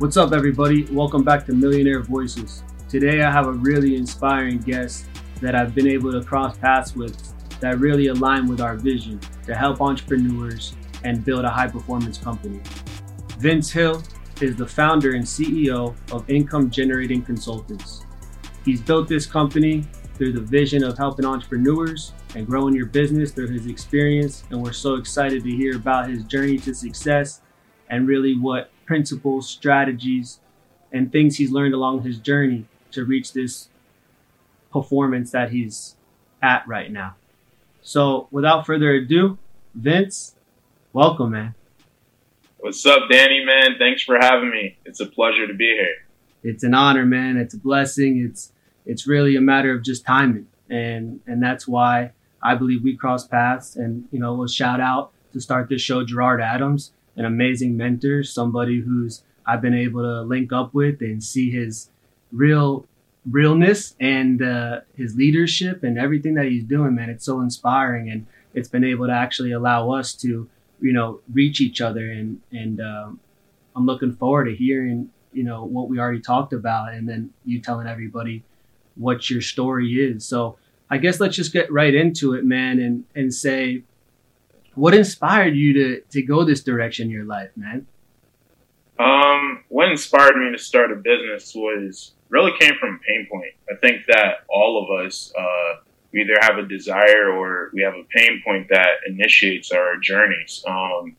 What's up, everybody? Welcome back to Millionaire Voices. Today, I have a really inspiring guest that I've been able to cross paths with that really align with our vision to help entrepreneurs and build a high performance company. Vince Hill is the founder and CEO of Income Generating Consultants. He's built this company through the vision of helping entrepreneurs and growing your business through his experience. And we're so excited to hear about his journey to success and really what principles, strategies, and things he's learned along his journey to reach this performance that he's at right now. So, without further ado, Vince, welcome, man. What's up, Danny, man? Thanks for having me. It's a pleasure to be here. It's an honor, man. It's a blessing. It's it's really a matter of just timing. And and that's why I believe we crossed paths and you know, a shout out to start this show Gerard Adams an amazing mentor, somebody who's I've been able to link up with and see his real realness and uh, his leadership and everything that he's doing, man. It's so inspiring, and it's been able to actually allow us to, you know, reach each other. And and um, I'm looking forward to hearing, you know, what we already talked about, and then you telling everybody what your story is. So I guess let's just get right into it, man, and and say what inspired you to to go this direction in your life, man? Um, what inspired me to start a business was really came from a pain point. I think that all of us uh, we either have a desire or we have a pain point that initiates our journeys. Um,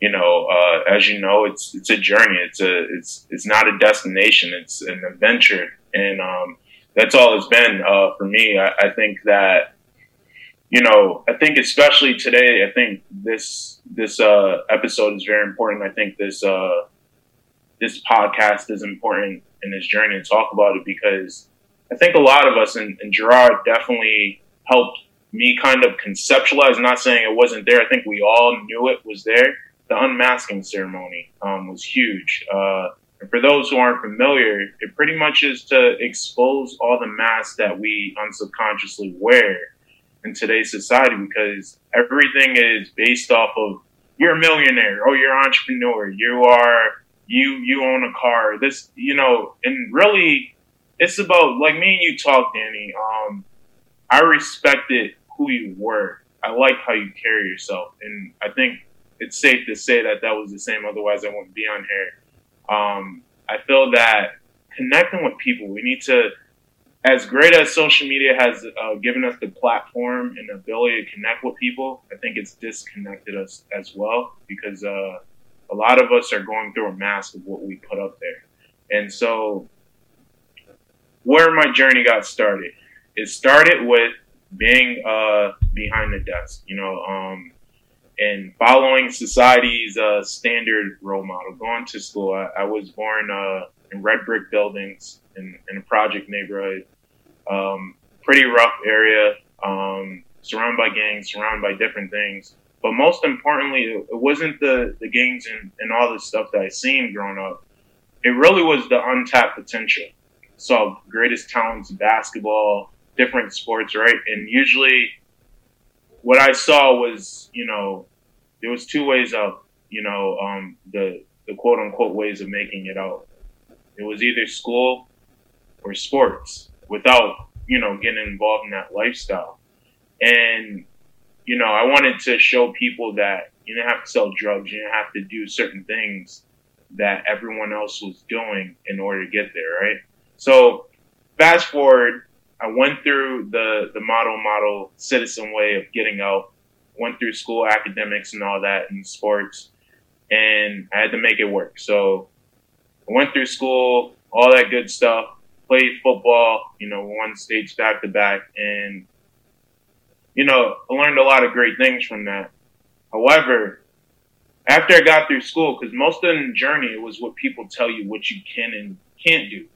you know, uh, as you know, it's it's a journey. It's a it's it's not a destination. It's an adventure, and um, that's all it's been uh, for me. I, I think that you know, I think especially today, I think this this uh, episode is very important. I think this uh, this podcast is important in this journey to talk about it because I think a lot of us and, and Gerard definitely helped me kind of conceptualize. Not saying it wasn't there. I think we all knew it was there. The unmasking ceremony um, was huge. Uh, and for those who aren't familiar, it pretty much is to expose all the masks that we unsubconsciously wear in today's society because everything is based off of you're a millionaire, oh you're an entrepreneur, you are you you own a car. This you know, and really it's about like me and you talk, Danny. Um, I respected who you were. I like how you carry yourself, and I think it's safe to say that that was the same. Otherwise, I wouldn't be on here. Um, I feel that connecting with people, we need to as great as social media has uh, given us the platform and the ability to connect with people, I think it's disconnected us as well because uh, a lot of us are going through a mask of what we put up there. And so, where my journey got started, it started with being uh, behind the desk, you know, um, and following society's uh, standard role model, going to school. I, I was born uh, in red brick buildings in, in a project neighborhood um, pretty rough area, um, surrounded by gangs, surrounded by different things. But most importantly, it wasn't the, the gangs and, and all the stuff that I seen growing up. It really was the untapped potential. Saw greatest talents, basketball, different sports, right? And usually what I saw was, you know, there was two ways out, you know, um, the, the quote unquote ways of making it out. It was either school or sports without, you know, getting involved in that lifestyle. And, you know, I wanted to show people that you didn't have to sell drugs, you didn't have to do certain things that everyone else was doing in order to get there, right? So fast forward, I went through the, the model model citizen way of getting out, went through school academics and all that and sports, and I had to make it work. So I went through school, all that good stuff, played football, you know, won states back to back, and you know, I learned a lot of great things from that. However, after I got through school, because most of the journey was what people tell you what you can and can't do,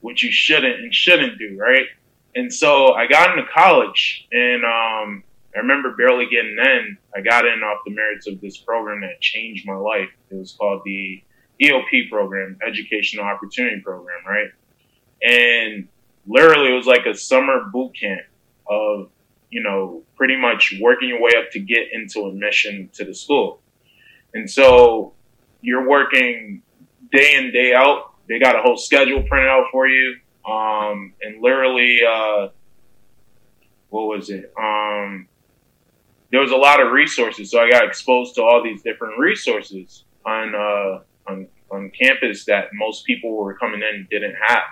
what you shouldn't and shouldn't do, right? And so I got into college, and um, I remember barely getting in. I got in off the merits of this program that changed my life. It was called the EOP program, Educational Opportunity Program, right? And literally it was like a summer boot camp of you know pretty much working your way up to get into admission to the school and so you're working day in day out. They got a whole schedule printed out for you, um, and literally, uh, what was it? Um, there was a lot of resources, so I got exposed to all these different resources on uh, on on campus that most people were coming in didn't have.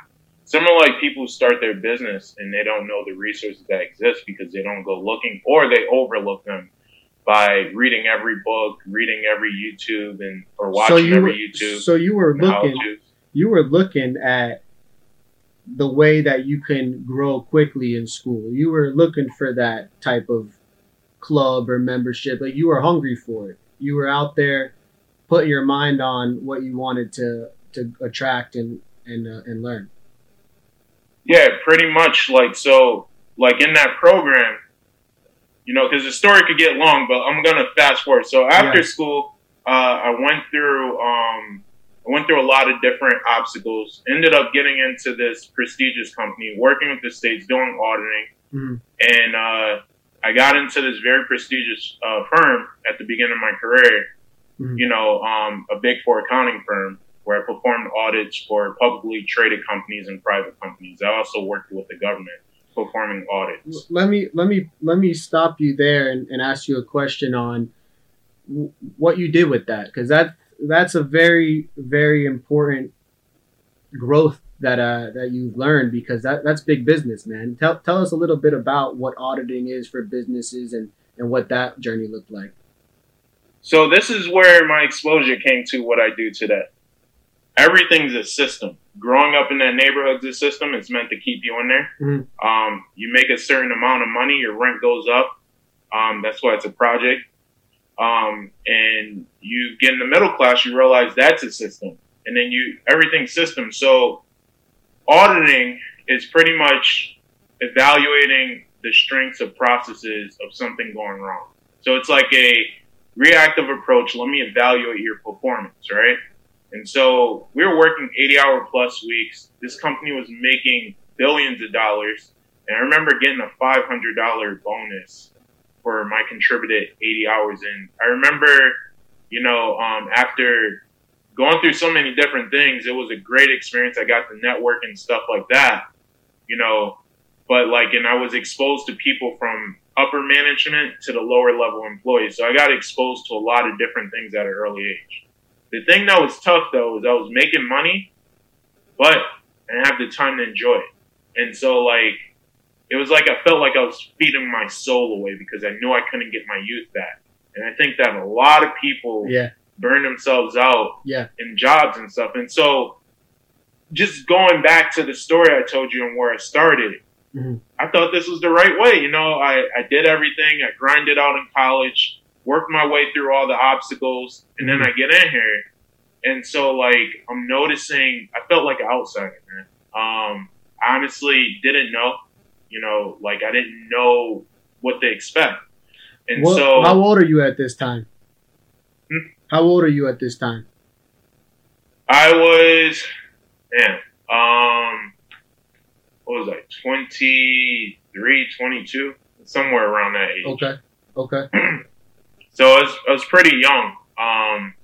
Similar like people who start their business and they don't know the resources that exist because they don't go looking or they overlook them by reading every book, reading every YouTube, and or watching so every YouTube. So you were looking, you were looking at the way that you can grow quickly in school. You were looking for that type of club or membership. Like you were hungry for it. You were out there putting your mind on what you wanted to to attract and and uh, and learn. Yeah, pretty much. Like so, like in that program, you know, because the story could get long, but I'm gonna fast forward. So after yeah. school, uh, I went through um, I went through a lot of different obstacles. Ended up getting into this prestigious company, working with the states, doing auditing, mm-hmm. and uh, I got into this very prestigious uh, firm at the beginning of my career. Mm-hmm. You know, um, a big four accounting firm where I performed audits for publicly traded companies and private companies. I also worked with the government performing audits. Let me let me let me stop you there and, and ask you a question on what you did with that because that that's a very very important growth that uh that you've learned because that that's big business man tell tell us a little bit about what auditing is for businesses and and what that journey looked like so this is where my exposure came to what i do today everything's a system growing up in that neighborhood's a system it's meant to keep you in there mm-hmm. um, you make a certain amount of money your rent goes up um, that's why it's a project um, and you get in the middle class, you realize that's a system, and then you everything's system. So auditing is pretty much evaluating the strengths of processes of something going wrong. So it's like a reactive approach. Let me evaluate your performance, right? And so we were working 80 hour plus weeks. This company was making billions of dollars. And I remember getting a $500 bonus for my contributed 80 hours. And I remember, you know, um, after going through so many different things, it was a great experience. I got the network and stuff like that, you know, but like, and I was exposed to people from upper management to the lower level employees. So I got exposed to a lot of different things at an early age. The thing that was tough though is I was making money, but I didn't have the time to enjoy it. And so like it was like I felt like I was feeding my soul away because I knew I couldn't get my youth back. And I think that a lot of people yeah. burn themselves out yeah. in jobs and stuff. And so just going back to the story I told you and where I started, mm-hmm. I thought this was the right way. You know, I, I did everything. I grinded out in college, worked my way through all the obstacles, and then I get in here. And so, like, I'm noticing, I felt like an outsider, man. Um, honestly didn't know you know, like I didn't know what to expect. And what, so, how old are you at this time? Hmm? How old are you at this time? I was, man, um, what was I, 23, 22, somewhere around that age. Okay. Okay. so I was, I was pretty young. Um,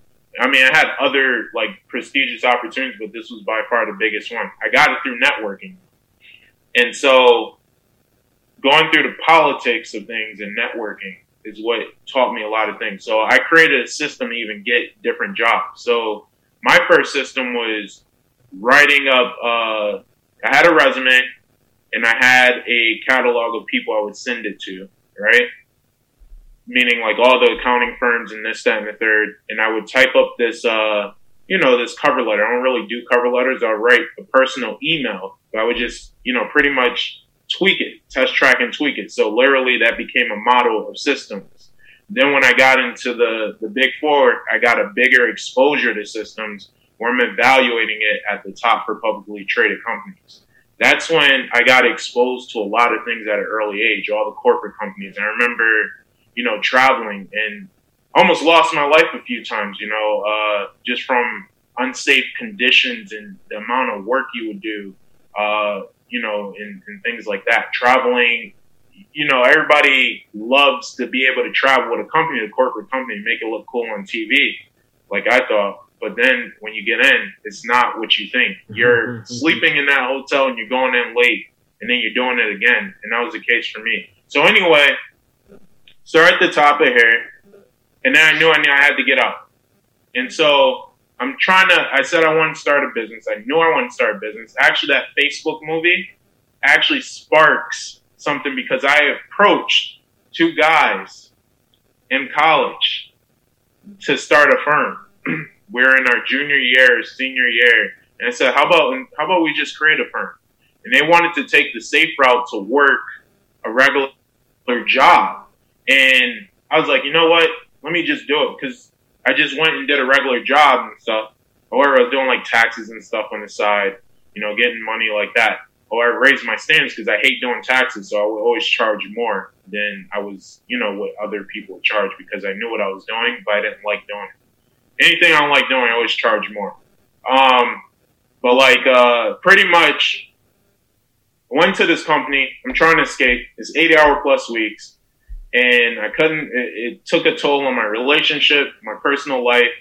I mean, I had other like prestigious opportunities, but this was by far the biggest one. I got it through networking. And so going through the politics of things and networking is what taught me a lot of things. So I created a system to even get different jobs. So my first system was writing up. Uh, I had a resume and I had a catalog of people I would send it to, right? Meaning like all the accounting firms and this, that, and the third. And I would type up this, uh, you know, this cover letter. I don't really do cover letters. I'll write a personal email. But I would just, you know, pretty much tweak it, test track and tweak it. So literally that became a model of systems. Then when I got into the, the big four, I got a bigger exposure to systems where I'm evaluating it at the top for publicly traded companies. That's when I got exposed to a lot of things at an early age, all the corporate companies. I remember, you know, traveling and almost lost my life a few times, you know, uh, just from unsafe conditions and the amount of work you would do. Uh, you know, and, and things like that. Traveling, you know, everybody loves to be able to travel with a company, a corporate company, make it look cool on TV. Like I thought, but then when you get in, it's not what you think. You're sleeping in that hotel and you're going in late, and then you're doing it again. And that was the case for me. So anyway, start at the top of here, and then I knew I knew I had to get out. And so I'm trying to. I said I want to start a business. I knew I wanted to start a business. Actually, that Facebook movie actually sparks something because I approached two guys in college to start a firm. We're in our junior year, senior year, and I said, "How about how about we just create a firm?" And they wanted to take the safe route to work a regular job, and I was like, "You know what? Let me just do it," because I just went and did a regular job and stuff. However, I was doing like taxes and stuff on the side, you know, getting money like that. Or I raised my standards because I hate doing taxes, so I would always charge more than I was, you know, what other people would charge because I knew what I was doing, but I didn't like doing it. Anything I don't like doing, I always charge more. Um, but like, uh, pretty much, I went to this company. I'm trying to escape. It's 80 hour plus weeks and I couldn't. It, it, took a toll on my relationship, my personal life.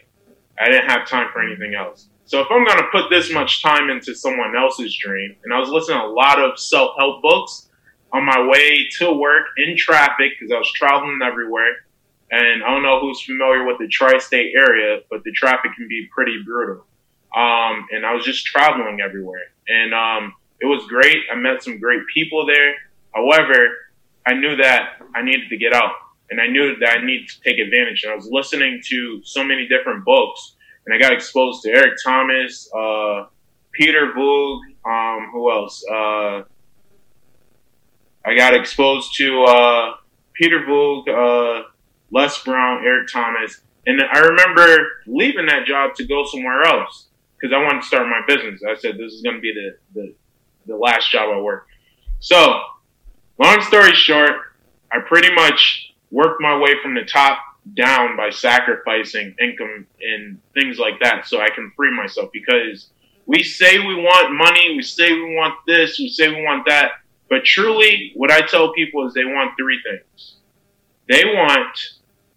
I didn't have time for anything else. So if I'm going to put this much time into someone else's dream, and I was listening to a lot of self help books on my way to work in traffic because I was traveling everywhere. And I don't know who's familiar with the tri-state area, but the traffic can be pretty brutal. Um, and I was just traveling everywhere, and um, it was great. I met some great people there. However, I knew that I needed to get out and I knew that I needed to take advantage. And I was listening to so many different books and I got exposed to Eric Thomas, uh, Peter Voogd, um, who else? Uh, I got exposed to uh, Peter Voogd, uh, Les Brown, Eric Thomas. And I remember leaving that job to go somewhere else because I wanted to start my business. I said, this is going to be the, the, the last job I work. So long story short, I pretty much worked my way from the top down by sacrificing income and things like that so I can free myself because we say we want money, we say we want this, we say we want that, but truly what I tell people is they want three things. They want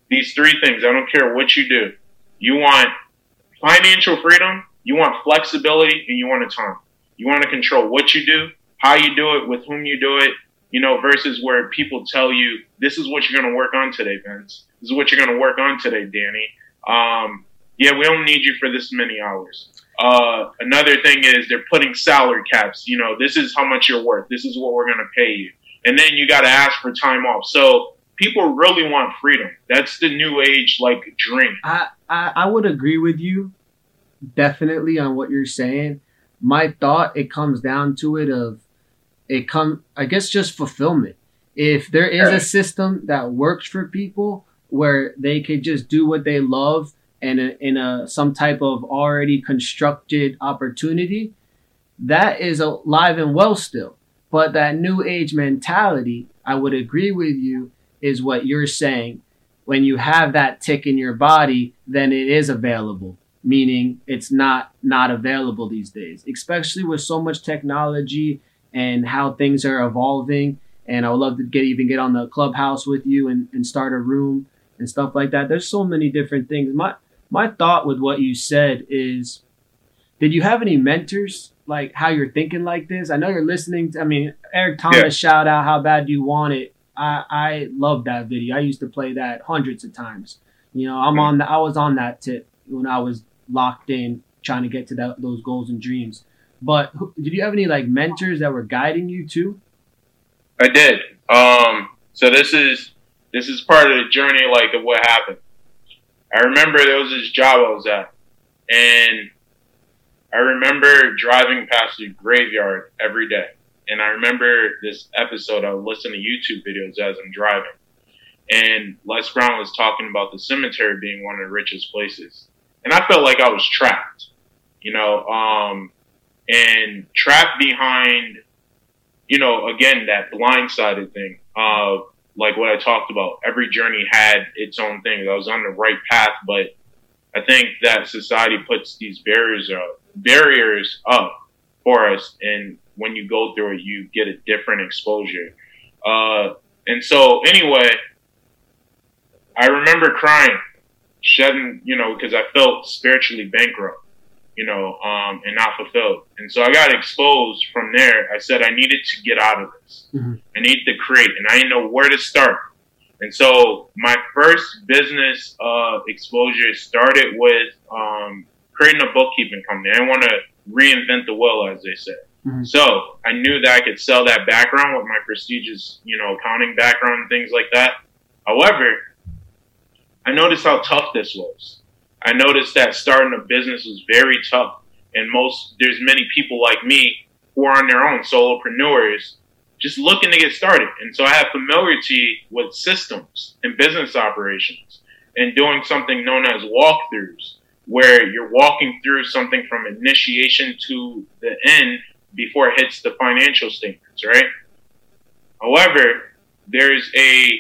these three things. I don't care what you do. You want financial freedom, you want flexibility, and you want autonomy. You want to control what you do, how you do it, with whom you do it, you know, versus where people tell you, this is what you're going to work on today, Vince. This is what you're going to work on today, Danny. Um, yeah, we don't need you for this many hours. Uh, another thing is they're putting salary caps. You know, this is how much you're worth. This is what we're going to pay you. And then you got to ask for time off. So people really want freedom. That's the new age, like, dream. I, I, I would agree with you definitely on what you're saying. My thought, it comes down to it of it come I guess just fulfillment. If there is a system that works for people where they could just do what they love and uh, in a some type of already constructed opportunity, that is alive and well still. But that new age mentality, I would agree with you, is what you're saying. When you have that tick in your body, then it is available. Meaning it's not not available these days, especially with so much technology and how things are evolving. And I would love to get even get on the clubhouse with you and, and start a room and stuff like that. There's so many different things. My my thought with what you said is did you have any mentors like how you're thinking like this? I know you're listening to, I mean, Eric Thomas yeah. shout out how bad do you want it. I I love that video. I used to play that hundreds of times. You know, I'm on the, I was on that tip when I was locked in trying to get to that, those goals and dreams. But did you have any like mentors that were guiding you too? I did. Um, so this is this is part of the journey, like of what happened. I remember there was this job I was at, and I remember driving past the graveyard every day. And I remember this episode. I would listen to YouTube videos as I'm driving, and Les Brown was talking about the cemetery being one of the richest places, and I felt like I was trapped. You know, um, and trapped behind, you know, again, that blindsided thing of like what I talked about. Every journey had its own thing. I was on the right path, but I think that society puts these barriers up, barriers up for us. And when you go through it, you get a different exposure. Uh, and so anyway, I remember crying shedding, you know, because I felt spiritually bankrupt, you know, um, and not fulfilled. And so I got exposed from there. I said I needed to get out of this. Mm-hmm. I needed to create, and I didn't know where to start. And so my first business uh, exposure started with um, creating a bookkeeping company. I want to reinvent the wheel, as they say. Mm-hmm. So I knew that I could sell that background with my prestigious, you know, accounting background and things like that. However, I noticed how tough this was. I noticed that starting a business was very tough, and most there's many people like me who are on their own, solopreneurs, just looking to get started. And so I have familiarity with systems and business operations, and doing something known as walkthroughs, where you're walking through something from initiation to the end before it hits the financial statements, right? However, there's a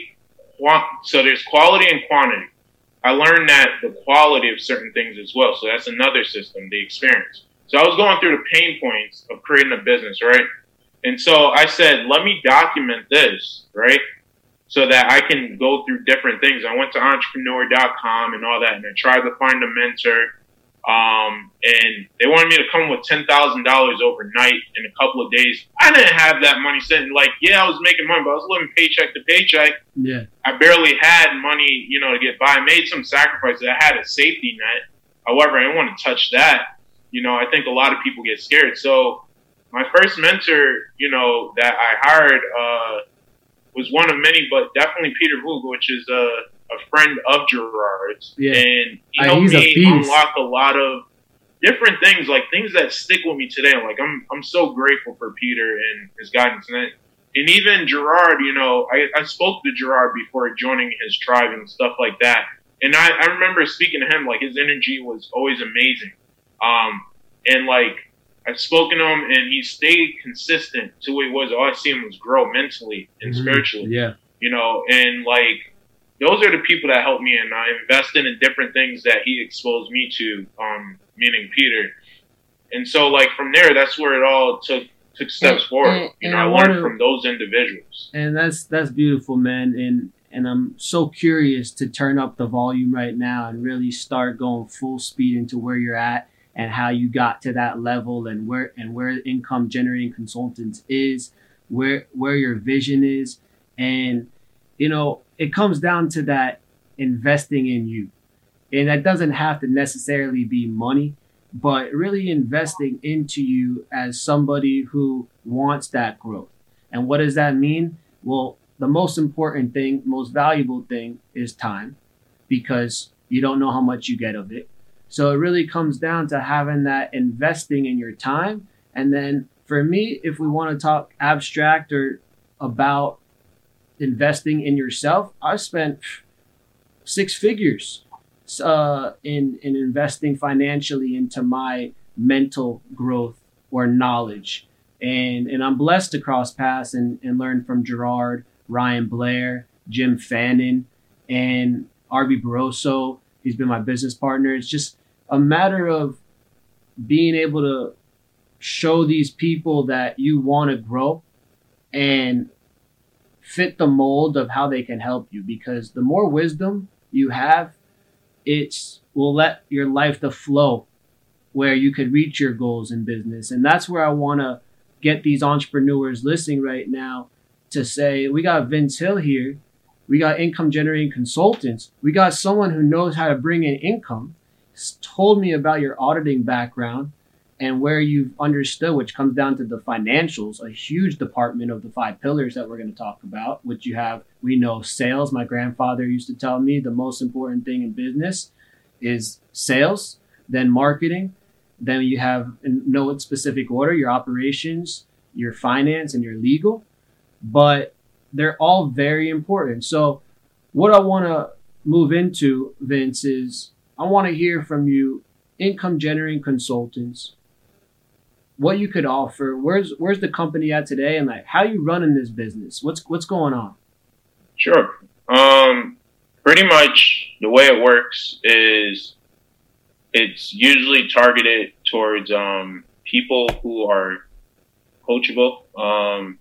so there's quality and quantity. I learned that the quality of certain things as well. So that's another system, the experience. So I was going through the pain points of creating a business, right? And so I said, let me document this, right? So that I can go through different things. I went to entrepreneur.com and all that, and I tried to find a mentor. Um, and they wanted me to come with ten thousand dollars overnight in a couple of days. I didn't have that money sitting. Like, yeah, I was making money, but I was living paycheck to paycheck. Yeah, I barely had money, you know, to get by. I made some sacrifices. I had a safety net. However, I didn't want to touch that. You know, I think a lot of people get scared. So, my first mentor, you know, that I hired uh, was one of many, but definitely Peter Voogd, which is a a friend of Gerard's, yeah. and he helped me unlock a lot of different things, like things that stick with me today. Like I'm, I'm so grateful for Peter and his guidance, and, and even Gerard. You know, I, I spoke to Gerard before joining his tribe and stuff like that, and I, I remember speaking to him. Like his energy was always amazing, um, and like I've spoken to him, and he stayed consistent to what he was. All I see him was grow mentally and mm-hmm. spiritually. Yeah, you know, and like those are the people that helped me, and I invested in different things that he exposed me to, um, meaning Peter. And so, like from there, that's where it all took took steps and, forward. And, you know, I, I learned to, from those individuals. And that's that's beautiful, man. And and I'm so curious to turn up the volume right now and really start going full speed into where you're at and how you got to that level and where and where income generating consultants is, where where your vision is, and you know it comes down to that investing in you. And that doesn't have to necessarily be money, but really investing into you as somebody who wants that growth. And what does that mean? Well, the most important thing, most valuable thing is time because you don't know how much you get of it. So it really comes down to having that investing in your time. And then for me, if we want to talk abstract or about investing in yourself, I spent six figures uh, in in investing financially into my mental growth or knowledge. And and I'm blessed to cross paths and, and learn from Gerard, Ryan Blair, Jim Fannin, and Arby Barroso. He's been my business partner. It's just a matter of being able to show these people that you want to grow and fit the mold of how they can help you because the more wisdom you have, it will let your life to flow where you could reach your goals in business. And that's where I want to get these entrepreneurs listening right now to say, we got Vince Hill here. We got income generating consultants. We got someone who knows how to bring in income. Told me about your auditing background and where you've understood, which comes down to the financials, a huge department of the five pillars that we're going to talk about, which you have, we know sales. My grandfather used to tell me the most important thing in business is sales, then marketing, then you have in no specific order your operations, your finance, and your legal. But they're all very important. So, what I want to move into, Vince, is I want to hear from you, income generating consultants what you could offer. Where's where's the company at today, and like how you running this business? What's what's going on? Sure. Um, pretty much the way it works is it's usually targeted towards um, people who are coachable, um,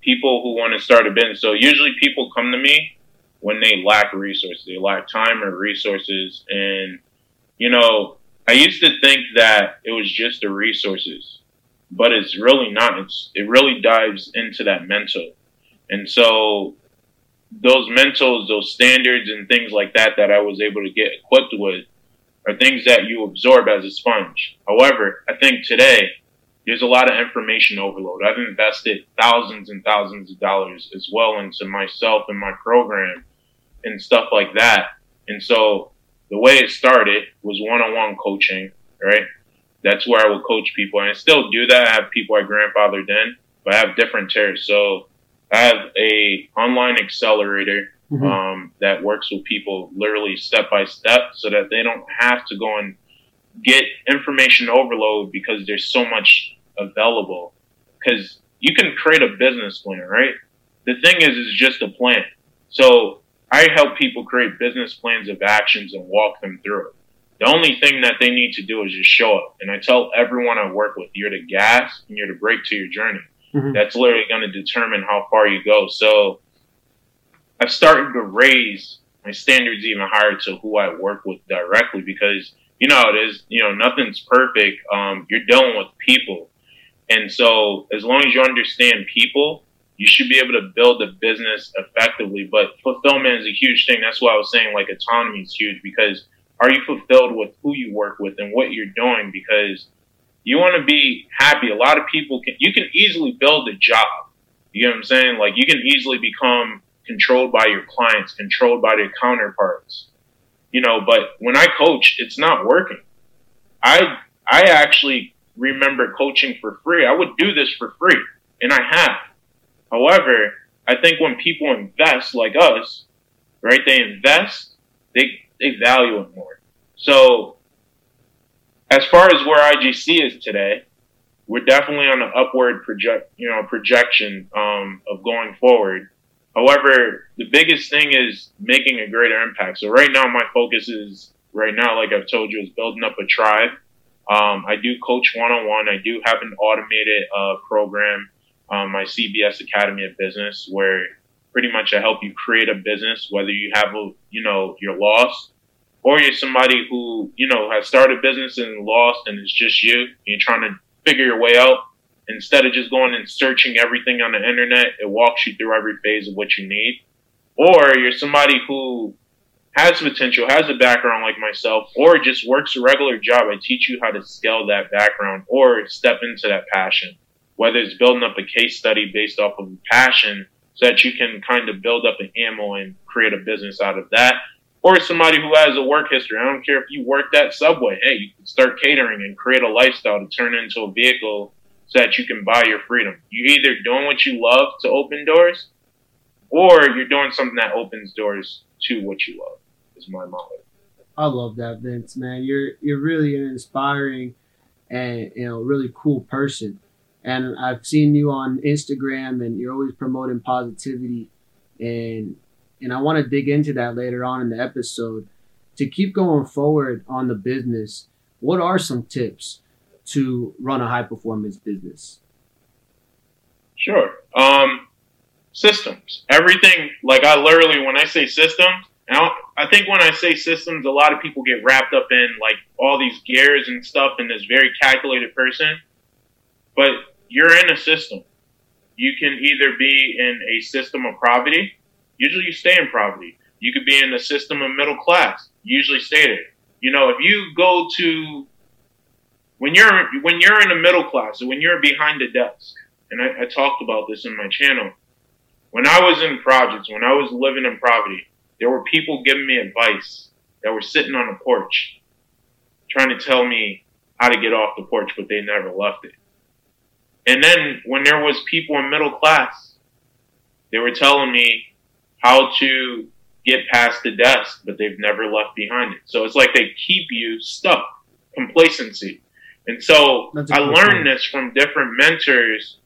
people who want to start a business. So usually people come to me when they lack resources. They lack time or resources. And, you know, I used to think that it was just the resources, but it's really not. It's, it really dives into that mental. And so those mentals, those standards and things like that that I was able to get equipped with are things that you absorb as a sponge. However, I think today there's a lot of information overload. I've invested thousands and thousands of dollars as well into myself and my program and stuff like that. And so the way it started was one-on-one coaching, right? That's where I would coach people, and I still do that. I have people I grandfathered in, but I have different tiers. So I have a online accelerator mm-hmm. um, that works with people literally step by step, so that they don't have to go and get information overload because there's so much available. Because you can create a business plan, right? The thing is, it's just a plan. So I help people create business plans of actions and walk them through it. The only thing that they need to do is just show up. And I tell everyone I work with, you're the gas and you're the brake to your journey. Mm-hmm. That's literally going to determine how far you go. So I've started to raise my standards even higher to who I work with directly because you know it is. You know, nothing's perfect. Um, you're dealing with people, and so as long as you understand people, you should be able to build a business effectively. But fulfillment is a huge thing. That's why I was saying like autonomy is huge because are you fulfilled with who you work with and what you're doing? Because you want to be happy. A lot of people can, you can easily build a job. You know what I'm saying? Like you can easily become controlled by your clients, controlled by their counterparts. You know, but when I coach, it's not working. I, I actually remember coaching for free. I would do this for free and I have. However, I think when people invest like us, right, they invest, they, they value it more. So as far as where IGC is today, we're definitely on an upward project, you know, projection um, of going forward. However, the biggest thing is making a greater impact. So right now, my focus is right now, like I've told you, is building up a tribe. Um, I do coach one on one. I do have an automated uh, program, um, my CBS Academy of Business, where pretty much I help you create a business, whether you have a, you know, you're lost or you're somebody who you know has started business and lost, and it's just you. You're trying to figure your way out. Instead of just going and searching everything on the internet, it walks you through every phase of what you need. Or you're somebody who has potential, has a background like myself, or just works a regular job. I teach you how to scale that background or step into that passion. Whether it's building up a case study based off of passion so that you can kind of build up an ammo and create a business out of that, or somebody who has a work history. I don't care if you worked at Subway. Hey, you can start catering and create a lifestyle to turn into a vehicle so that you can buy your freedom. You're either doing what you love to open doors, or you're doing something that opens doors to what you love. Is my motto. I love that, Vince. Man, you're you're really an inspiring and you know really cool person. And I've seen you on Instagram, and you're always promoting positivity and and I want to dig into that later on in the episode. To keep going forward on the business, what are some tips to run a high performance business? Sure. Um, systems. Everything, like I literally, when I say systems, now I think when I say systems, a lot of people get wrapped up in like all these gears and stuff and this very calculated person. But you're in a system. You can either be in a system of poverty usually you stay in poverty. You could be in a system of middle class. usually stay there. You know, if you go to when you're when you're in the middle class when you're behind the desk, and I, I talked about this in my channel. When I was in projects, when I was living in poverty, there were people giving me advice that were sitting on a porch, trying to tell me how to get off the porch, but they never left it. And then when there was people in middle class, they were telling me how to get past the desk, but they've never left behind it. So it's like they keep you stuck, complacency. And so I learned this from different mentors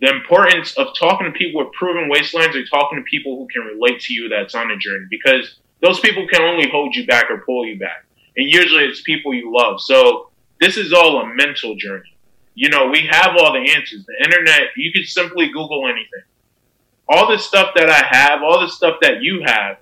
the importance of talking to people with proven wastelands or talking to people who can relate to you that's on a journey because those people can only hold you back or pull you back. And usually it's people you love. So this is all a mental journey. You know, we have all the answers. The internet, you can simply Google anything. all the stuff that I have, all the stuff that you have,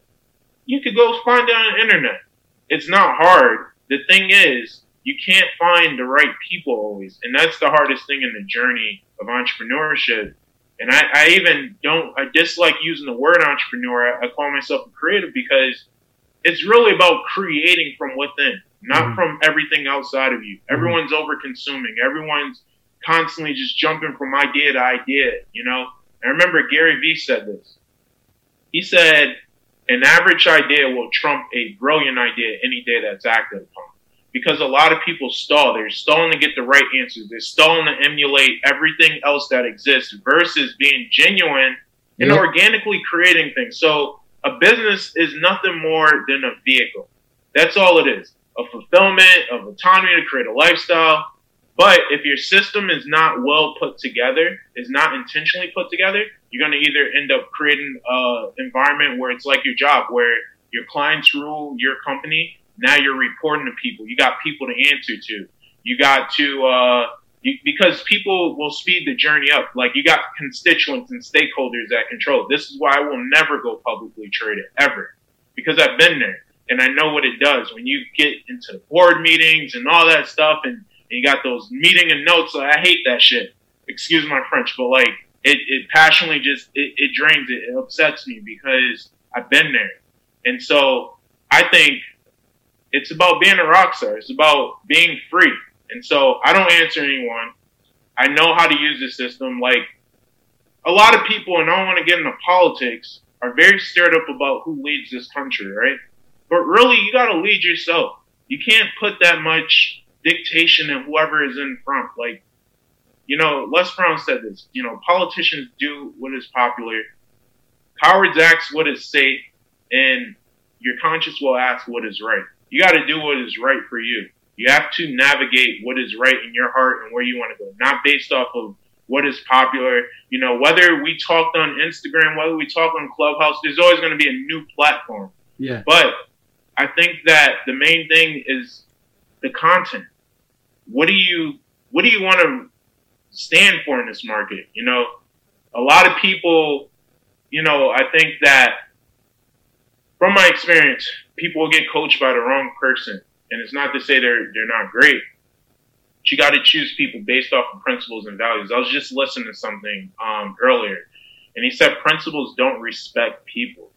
you could go find it on the internet. It's not hard. The thing is, you can't find the right people always. And that's the hardest thing in the journey of entrepreneurship. And I, I even don't, I dislike using the word entrepreneur. I, I call myself a creative because it's really about creating from within, not mm-hmm. from everything outside of you. Mm-hmm. Everyone's over consuming. Everyone's constantly just jumping from idea to idea, you know? I remember Gary Vee said this. He said, an average idea will trump a brilliant idea any day that's acted upon. Because a lot of people stall. They're stalling to get the right answers. They're stalling to emulate everything else that exists versus being genuine and yep. organically creating things. So a business is nothing more than a vehicle. That's all it is. A fulfillment of autonomy to create a lifestyle, but if your system is not well put together, is not intentionally put together, you're going to either end up creating an environment where it's like your job, where your clients rule your company. Now you're reporting to people. You got people to answer to. You got to, uh, you, because people will speed the journey up. Like you got constituents and stakeholders that control. This is why I will never go publicly traded ever because I've been there and I know what it does when you get into board meetings and all that stuff and you got those meeting and notes. I hate that shit. Excuse my French, but like it, it passionately just it, it drains it. It upsets me because I've been there, and so I think it's about being a rock star. It's about being free, and so I don't answer anyone. I know how to use the system. Like a lot of people, and I don't want to get into politics, are very stirred up about who leads this country, right? But really, you got to lead yourself. You can't put that much dictation in whoever is in front. Like, you know, Les Brown said this, you know, politicians do what is popular, cowards ask what is safe, and your conscience will ask what is right. You got to do what is right for you. You have to navigate what is right in your heart and where you want to go, not based off of what is popular. You know, whether we talked on Instagram, whether we talk on Clubhouse, there's always going to be a new platform. Yeah. But I think that the main thing is the content what do you what do you want to stand for in this market? You know, a lot of people, you know, I think that from my experience, people will get coached by the wrong person. And it's not to say they're they're not great. But you got to choose people based off of principles and values. I was just listening to something um, earlier, and he said principles don't respect people.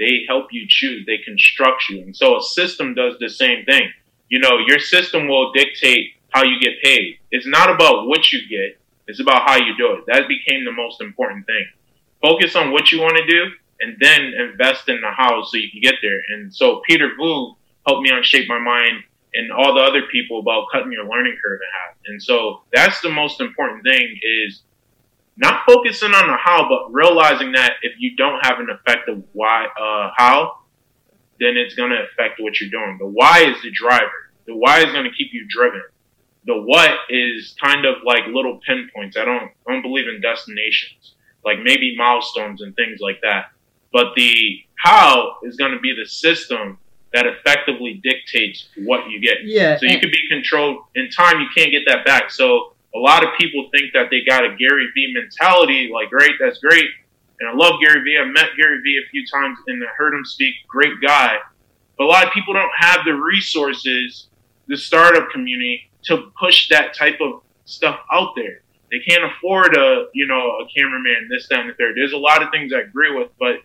They help you choose. They construct you. And so a system does the same thing you know, your system will dictate how you get paid. It's not about what you get. It's about how you do it. That became the most important thing. Focus on what you want to do and then invest in the how so you can get there. And so Peter Voogd helped me on Shape My Mind and all the other people about cutting your learning curve in half. And so that's the most important thing is not focusing on the how, but realizing that if you don't have an effective why, uh, how, then it's going to affect what you're doing. The why is the driver. The why is going to keep you driven. The what is kind of like little pinpoints. I don't, I don't believe in destinations, like maybe milestones and things like that. But the how is going to be the system that effectively dictates what you get. Yeah. So you could be controlled in time. You can't get that back. So a lot of people think that they got a Gary Vee mentality. Like, great, that's great. And I love Gary Vee. I've met Gary Vee a few times and I heard him speak. Great guy. But a lot of people don't have the resources, the startup community, to push that type of stuff out there. They can't afford a, you know, a cameraman, this, that, and the third. There's a lot of things I agree with, but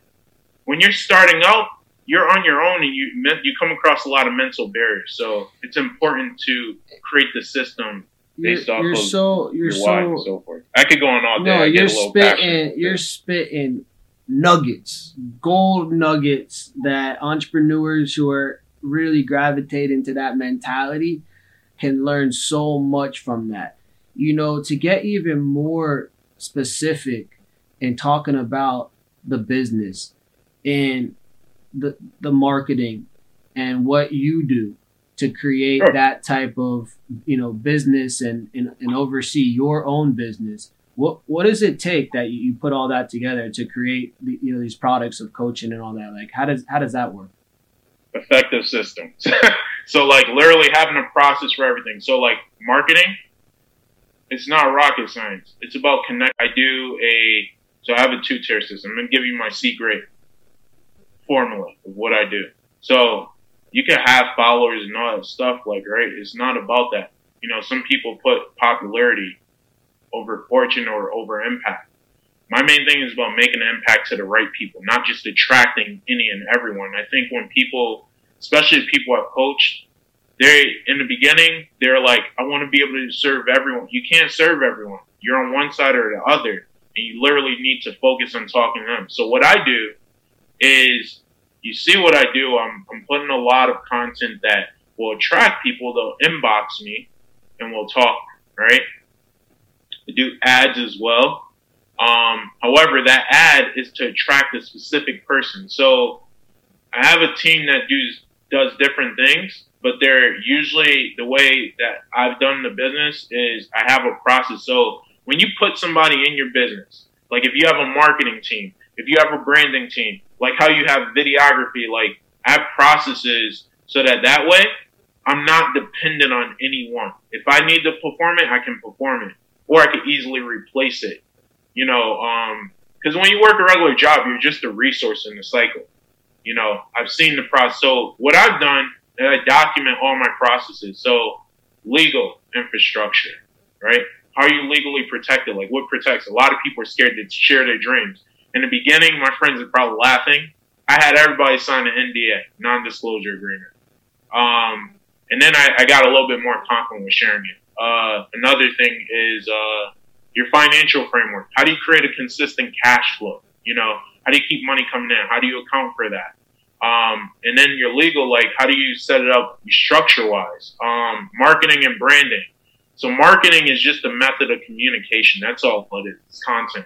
when you're starting out, you're on your own and you you come across a lot of mental barriers. So it's important to create the system based you're, off you're of so you're your so why and so forth. I could go on all day. No, you're spitting you're spitting nuggets, gold nuggets that entrepreneurs who are really gravitating to that mentality can learn so much from that. You know, to get even more specific in talking about the business and the the marketing and what you do to create sure. that type of you know business and, and and oversee your own business what what does it take that you put all that together to create the, you know these products of coaching and all that like how does how does that work effective systems so like literally having a process for everything so like marketing it's not rocket science it's about connect i do a So I have a two tier system. I'm gonna give you my secret formula of what I do. So you can have followers and all that stuff, like right. It's not about that. You know, some people put popularity over fortune or over impact. My main thing is about making an impact to the right people, not just attracting any and everyone. I think when people, especially people I've coached, they in the beginning they're like, I want to be able to serve everyone. You can't serve everyone. You're on one side or the other, and you literally need to focus on talking to them. So what I do is, you see what I do. I'm I'm putting a lot of content that will attract people. They'll inbox me, and we'll talk. Right. I do ads as well. Um, however, that ad is to attract a specific person. So I have a team that does does different things, but they're usually the way that I've done the business is I have a process. So when you put somebody in your business, like if you have a marketing team, if you have a branding team, like how you have videography, like I have processes so that that way I'm not dependent on anyone. If I need to perform it, I can perform it, or I could easily replace it you know, because um, when you work a regular job, you're just a resource in the cycle. You know, I've seen the process. So what I've done is I document all my processes. So legal infrastructure, right? How are you legally protected? Like what protects? A lot of people are scared to share their dreams. In the beginning, my friends are probably laughing. I had everybody sign an NDA, non-disclosure agreement. Um, and then I, I, got a little bit more confident with sharing it. Uh, another thing is uh, your financial framework. How do you create a consistent cash flow? You know, how do you keep money coming in? How do you account for that? Um, and then your legal, like, how do you set it up structure wise? Um, marketing and branding. So marketing is just a method of communication. That's all it is. It's content.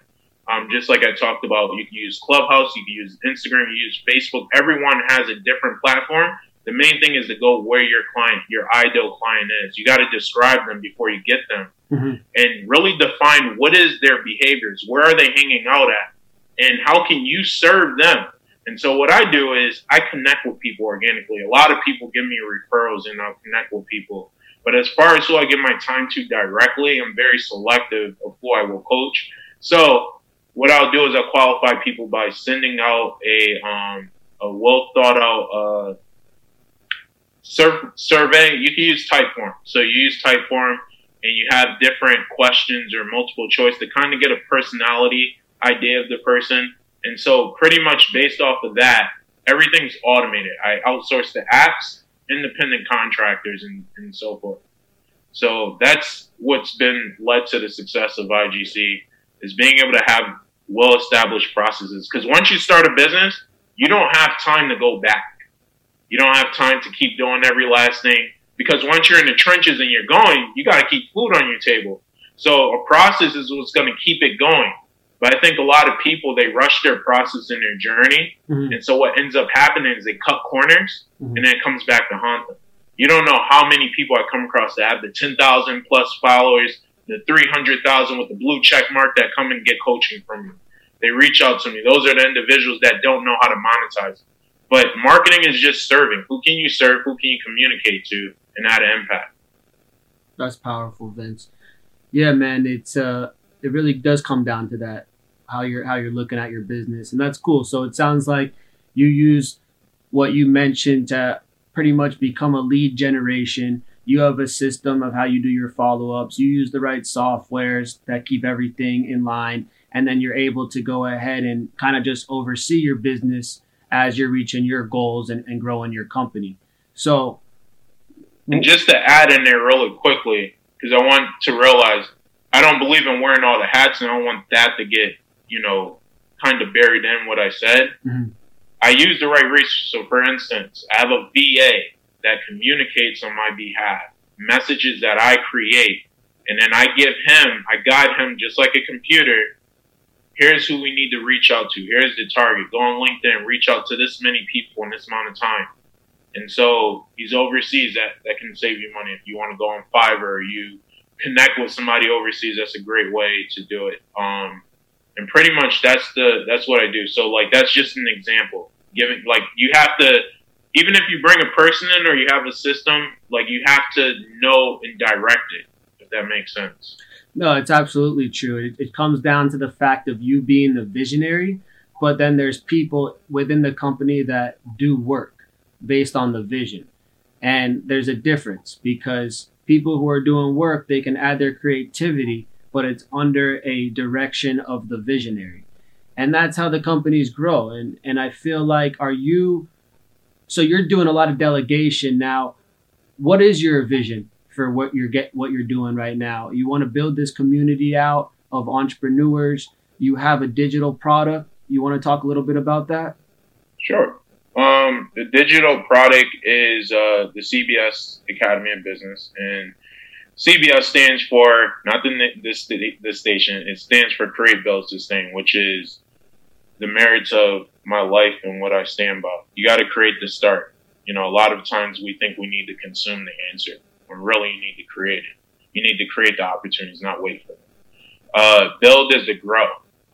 Um, just like I talked about, you can use Clubhouse, you can use Instagram, you use Facebook. Everyone has a different platform. The main thing is to go where your client, your ideal client is. You got to describe them before you get them mm-hmm. and really define what is their behaviors, where are they hanging out at, and how can you serve them. And so what I do is I connect with people organically. A lot of people give me referrals and I'll connect with people. But as far as who I give my time to directly, I'm very selective of who I will coach. So what I'll do is I'll qualify people by sending out a um, a well thought out uh, sur- survey. You can use Typeform. So you use Typeform and you have different questions or multiple choice to kind of get a personality idea of the person. And so pretty much based off of that, everything's automated. I outsource the apps, independent contractors and, and so forth. So that's what's been led to the success of IGC is being able to have well established processes. Because once you start a business, you don't have time to go back. You don't have time to keep doing every last thing because once you're in the trenches and you're going, you got to keep food on your table. So a process is what's going to keep it going. But I think a lot of people they rush their process in their journey, mm-hmm. and so what ends up happening is they cut corners, mm-hmm. and then it comes back to haunt them. You don't know how many people I come across that have the ten thousand plus followers, the three hundred thousand with the blue check mark that come and get coaching from you. They reach out to me. Those are the individuals that don't know how to monetize. But marketing is just serving. Who can you serve? Who can you communicate to? and add an impact. That's powerful, Vince. Yeah, man, it's uh, it really does come down to that how you're how you're looking at your business, and that's cool. So it sounds like you use what you mentioned to pretty much become a lead generation. You have a system of how you do your follow ups. You use the right softwares that keep everything in line, and then you're able to go ahead and kind of just oversee your business as you're reaching your goals and, and growing your company. So and just to add in there really quickly, because I want to realize I don't believe in wearing all the hats, and I don't want that to get you know kind of buried in what I said. Mm-hmm. I use the right resources. So, for instance, I have a VA that communicates on my behalf, messages that I create, and then I give him, I guide him just like a computer. Here's who we need to reach out to. Here's the target. Go on LinkedIn, reach out to this many people in this amount of time. And so he's overseas that, that can save you money. If you want to go on Fiverr, you connect with somebody overseas, that's a great way to do it. Um, and pretty much that's the, that's what I do. So like, that's just an example giving, like you have to, even if you bring a person in or you have a system, like you have to know and direct it. If that makes sense. No, it's absolutely true. It, it comes down to the fact of you being the visionary, but then there's people within the company that do work based on the vision. And there's a difference because people who are doing work, they can add their creativity, but it's under a direction of the visionary. And that's how the companies grow. And and I feel like are you so you're doing a lot of delegation now. What is your vision for what you're get what you're doing right now? You want to build this community out of entrepreneurs. You have a digital product. You want to talk a little bit about that? Sure. Um, the digital product is uh, the CBS Academy of Business, and CBS stands for not the this the station. It stands for Create Build Sustain, which is the merits of my life and what I stand by. You got to create the start. You know, a lot of times we think we need to consume the answer when really you need to create it. You need to create the opportunities, not wait for them. Uh, build is the grow.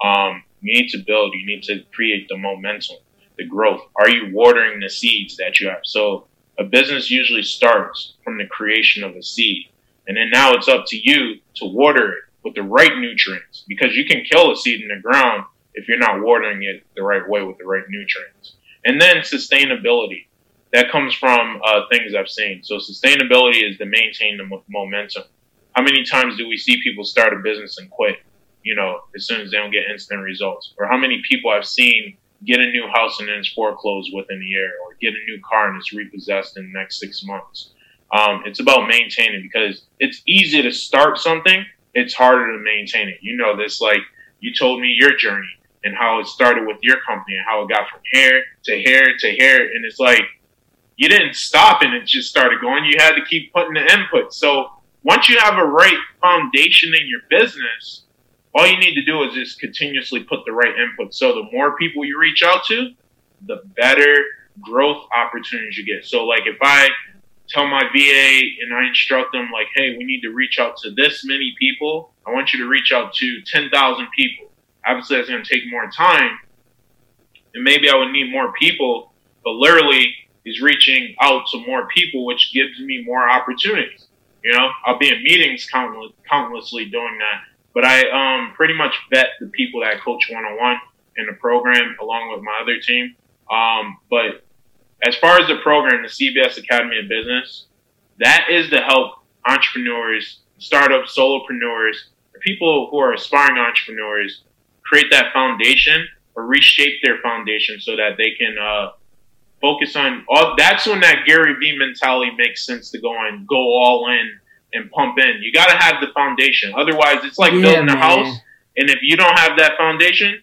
Um, you need to build. You need to create the momentum, the growth. Are you watering the seeds that you have? So a business usually starts from the creation of a seed. And then now it's up to you to water it with the right nutrients because you can kill a seed in the ground if you're not watering it the right way with the right nutrients. And then sustainability. That comes from uh, things I've seen. So sustainability is to maintain the momentum. How many times do we see people start a business and quit? You know, as soon as they don't get instant results. Or how many people I've seen get a new house and then it's foreclosed within a year, or get a new car and it's repossessed in the next six months. Um, it's about maintaining because it's easy to start something. It's harder to maintain it. You know this, like you told me your journey and how it started with your company and how it got from here to here to here. And it's like, you didn't stop and it just started going. You had to keep putting the input. So once you have a right foundation in your business, all you need to do is just continuously put the right input. So the more people you reach out to, the better growth opportunities you get. So like if I tell my VA and I instruct them like, hey, we need to reach out to this many people. I want you to reach out to 10,000 people obviously that's going to take more time and maybe I would need more people, but literally he's reaching out to more people, which gives me more opportunities. You know, I'll be in meetings countless, countlessly doing that, but I um, pretty much vet the people that I coach one on one in the program along with my other team. Um, but as far as the program, the CBS Academy of Business, that is to help entrepreneurs, startups, solopreneurs, people who are aspiring entrepreneurs create that foundation or reshape their foundation so that they can uh, focus on all. That's when that Gary Vee mentality makes sense to go and go all in and pump in. You got to have the foundation. Otherwise, it's like yeah, building a house, and if you don't have that foundation,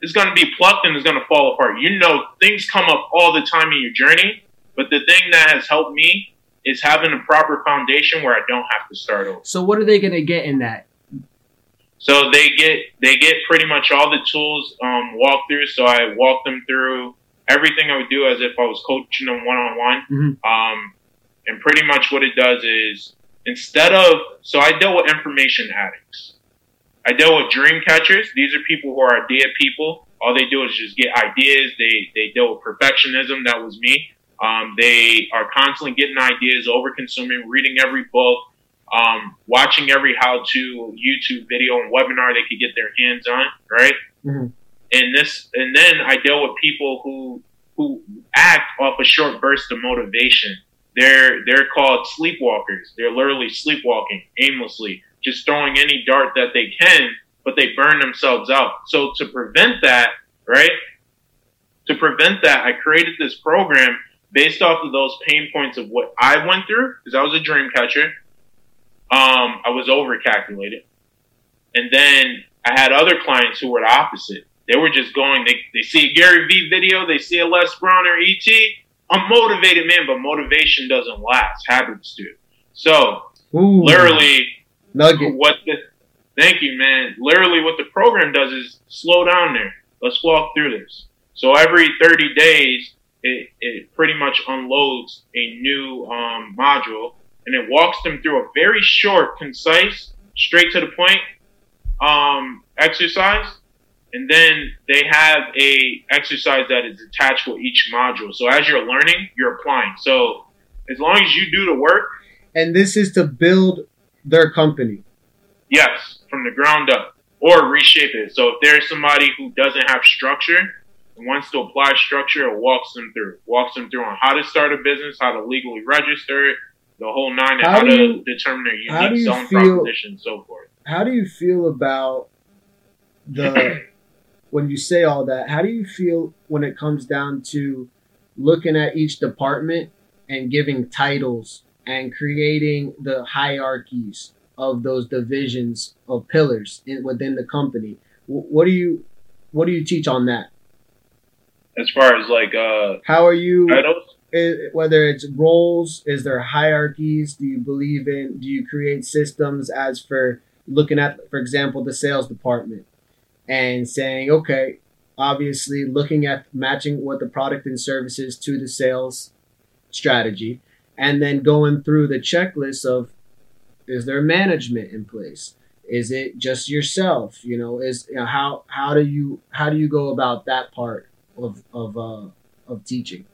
it's going to be plucked and it's going to fall apart. You know, things come up all the time in your journey, but the thing that has helped me is having a proper foundation where I don't have to start over. So, what are they going to get in that? So they get they get pretty much all the tools um, walk through. So I walk them through everything I would do as if I was coaching them one on one. And pretty much what it does is instead of so I deal with information addicts. I deal with dream catchers. These are people who are idea people. All they do is just get ideas. They they deal with perfectionism. That was me. Um, they are constantly getting ideas, over consuming, reading every book, um, watching every how-to YouTube video and webinar they could get their hands on, right? Mm-hmm. And this, and then I deal with people who who act off a short burst of motivation. They're they're called sleepwalkers. They're literally sleepwalking aimlessly, just throwing any dart that they can, but they burn themselves out. So to prevent that, right? To prevent that, I created this program based off of those pain points of what I went through, because I was a dream catcher. Um, I was over calculated. And then I had other clients who were the opposite. They were just going, they, they see a Gary Vee video, they see a Les Brown or ET. I'm motivated, man, but motivation doesn't last. Habits do. So, Ooh, literally, nugget. what the, thank you, man. Literally, what the program does is slow down there. Let's walk through this. So, every 30 days, it, it pretty much unloads a new um, module and it walks them through a very short, concise, straight to the point um, exercise. And then they have a exercise that is attached with each module. So as you're learning, you're applying. So as long as you do the work. And this is to build their company. Yes, from the ground up, or reshape it. So if there's somebody who doesn't have structure and wants to apply structure, it walks them through, walks them through on how to start a business, how to legally register it, the whole nine, how, how to you, determine their unique selling feel, proposition, and so forth. How do you feel about the when you say all that? How do you feel when it comes down to looking at each department and giving titles and creating the hierarchies of those divisions of pillars in, within the company? What do you what do you teach on that? As far as like uh, how are you titles? Whether it's roles, is there hierarchies? Do you believe in? Do you create systems as for looking at, for example, the sales department and saying, okay, obviously looking at matching what the product and services to the sales strategy, and then going through the checklist of is there management in place? Is it just yourself? You know, is you know, how how do you how do you go about that part of of uh, of teaching?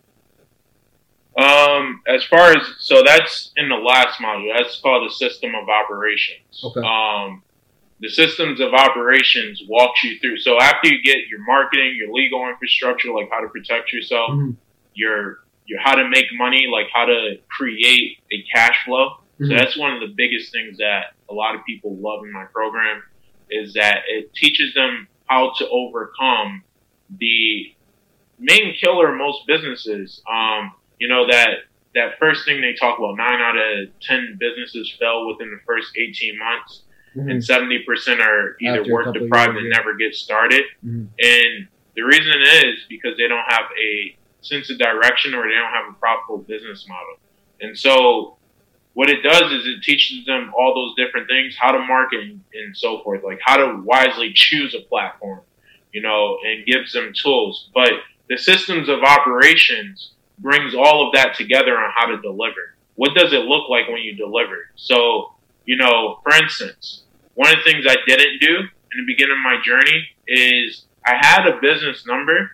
Um, as far as so that's in the last module. That's called the system of operations. Okay. Um, the systems of operations walks you through. So after you get your marketing, your legal infrastructure, like how to protect yourself, mm-hmm. your your how to make money, like how to create a cash flow. Mm-hmm. So that's one of the biggest things that a lot of people love in my program is that it teaches them how to overcome the main killer of most businesses. Um, you know that that first thing they talk about nine out of ten businesses fell within the first 18 months. Mm-hmm. and 70% are either After work deprived and never get started. Mm-hmm. and the reason is because they don't have a sense of direction or they don't have a profitable business model. And so what it does is it teaches them all those different things how to market and so forth. Like how to wisely choose a platform you know and gives them tools. But the systems of operations brings all of that together on how to deliver. What does it look like when you deliver? So, you know, for instance, one of the things I didn't do in the beginning of my journey is I had a business number.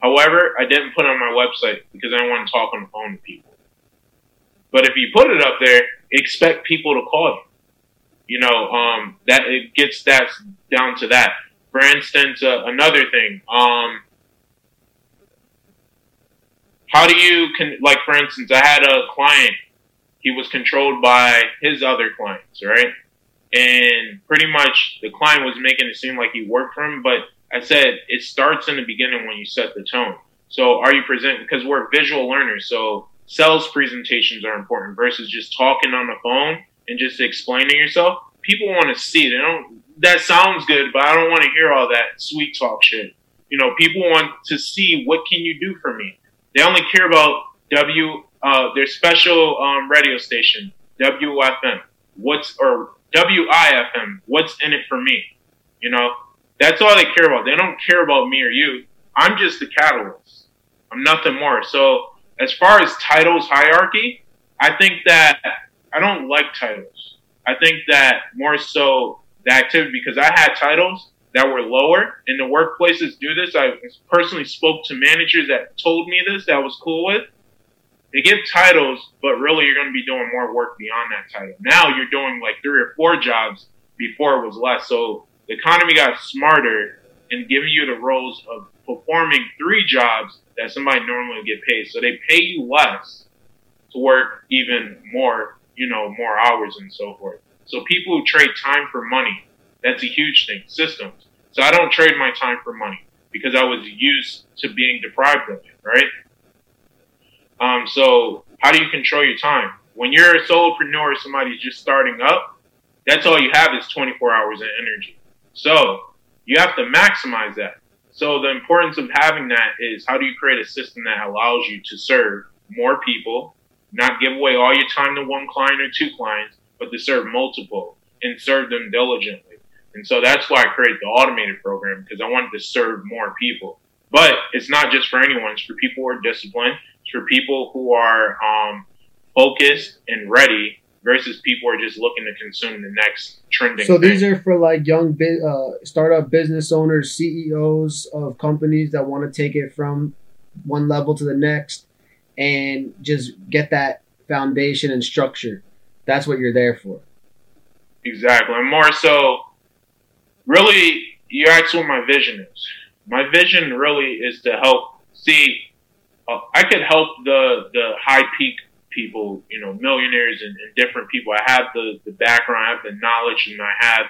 However, I didn't put it on my website because I didn't want to talk on the phone to people. But if you put it up there, expect people to call you. You know, um, that it gets that down to that. For instance, uh, another thing, um, how do you can like for instance i had a client he was controlled by his other clients right? And pretty much the client was making it seem like he worked for him but i said it starts in the beginning when you set the tone. So are you present because we're visual learners so sales presentations are important versus just talking on the phone and just explaining yourself. People want to see they don't that sounds good but i don't want to hear all that sweet talk shit. You know people want to see what can you do for me they only care about W uh, their special um, radio station WFM. What's or WIFM? What's in it for me? You know, that's all they care about. They don't care about me or you. I'm just the catalyst. I'm nothing more. So as far as titles hierarchy, I think that I don't like titles. I think that more so the activity because I had titles that were lower in the workplaces do this. I personally spoke to managers that told me this that I was cool with. They give titles, but really you're going to be doing more work beyond that title. Now you're doing like three or four jobs before it was less. So the economy got smarter in giving you the roles of performing three jobs that somebody normally would get paid. So they pay you less to work even more, you know, more hours and so forth. So people who trade time for money that's a huge thing. Systems. So I don't trade my time for money because I was used to being deprived of it, right? Um, so how do you control your time? When you're a solopreneur, somebody's just starting up, that's all you have is 24 hours of energy. So you have to maximize that. So the importance of having that is how do you create a system that allows you to serve more people, not give away all your time to one client or two clients, but to serve multiple and serve them diligently. And so that's why I created the automated program because I wanted to serve more people. But it's not just for anyone. It's for people who are disciplined. It's for people who are um, focused and ready versus people who are just looking to consume the next trending. So these are for like young uh, startup business owners, CEOs of companies that want to take it from one level to the next and just get that foundation and structure That's what you're there for. Exactly. And more so, really, you asked what my vision is. My vision really is to help see. Uh, I could help the the high peak people, you know, millionaires and, and different people. I have the the background, I have the knowledge, and I have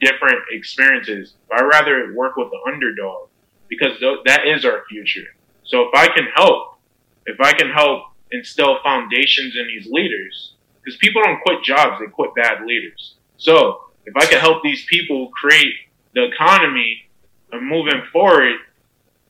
different experiences. But I'd rather work with the underdog because th- that is our future. So if I can help, if I can help instill foundations in these leaders, because people don't quit jobs, they quit bad leaders. So if I can help these people create the economy and moving forward,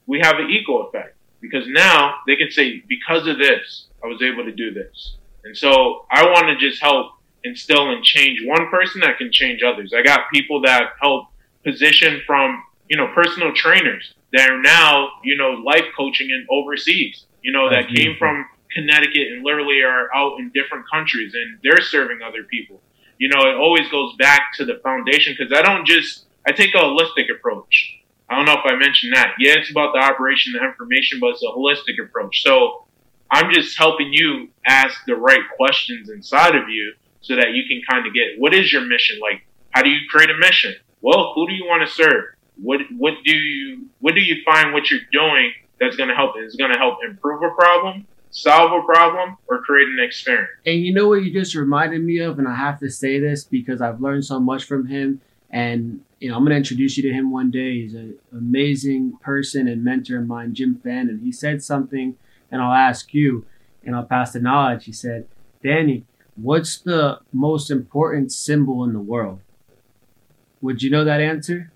we have an equal effect because now they can say, because of this, I was able to do this. And so I want to just help instill and change one person that can change others. I got people that help position from, you know, personal trainers that are now, you know, life coaching and overseas, you know, that came from Connecticut and literally are out in different countries and they're serving other people. You know, it always goes back to the foundation because I don't just, I take a holistic approach. I don't know if I mentioned that. Yeah, it's about the operation, the information, but it's a holistic approach. So I'm just helping you ask the right questions inside of you so that you can kind of get what is your mission? Like, how do you create a mission? Well, who do you want to serve? What what do you what do you find what you're doing that's going to help? Is going to help improve a problem, solve a problem, or create an experience? And you know what you just reminded me of, and I have to say this because I've learned so much from him. And you know, I'm going to introduce you to him one day. He's an amazing person and mentor of mine, Jim Fannin. He said something, and I'll ask you, and I'll pass the knowledge. He said, Danny, what's the most important symbol in the world? Would you know that answer?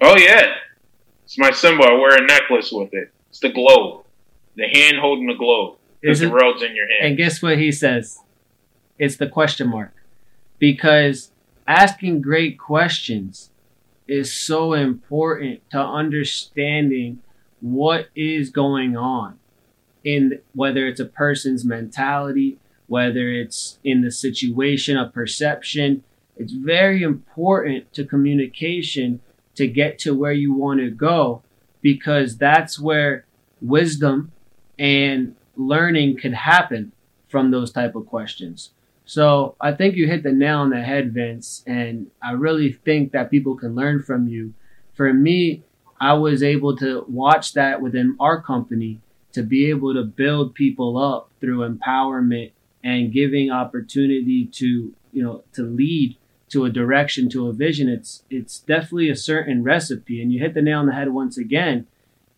Oh yeah, it's my symbol. I wear a necklace with it. It's the globe, the hand holding the globe. Because the road's in your hand. And guess what he says? It's the question mark, because asking great questions is so important to understanding what is going on in whether it's a person's mentality, whether it's in the situation of perception. It's very important to communication to get to where you want to go because that's where wisdom and learning can happen from those type of questions. So I think you hit the nail on the head, Vince, and I really think that people can learn from you. For me, I was able to watch that within our company to be able to build people up through empowerment and giving opportunity to, you know, to lead to a direction, to a vision. It's it's definitely a certain recipe. And you hit the nail on the head once again.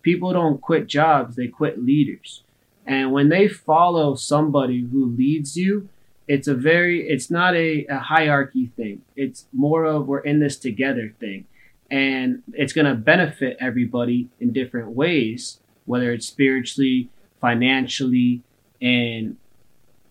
People don't quit jobs, they quit leaders. And when they follow somebody who leads you, it's a very it's not a, a hierarchy thing. It's more of we're in this together thing. And it's gonna benefit everybody in different ways, whether it's spiritually, financially, and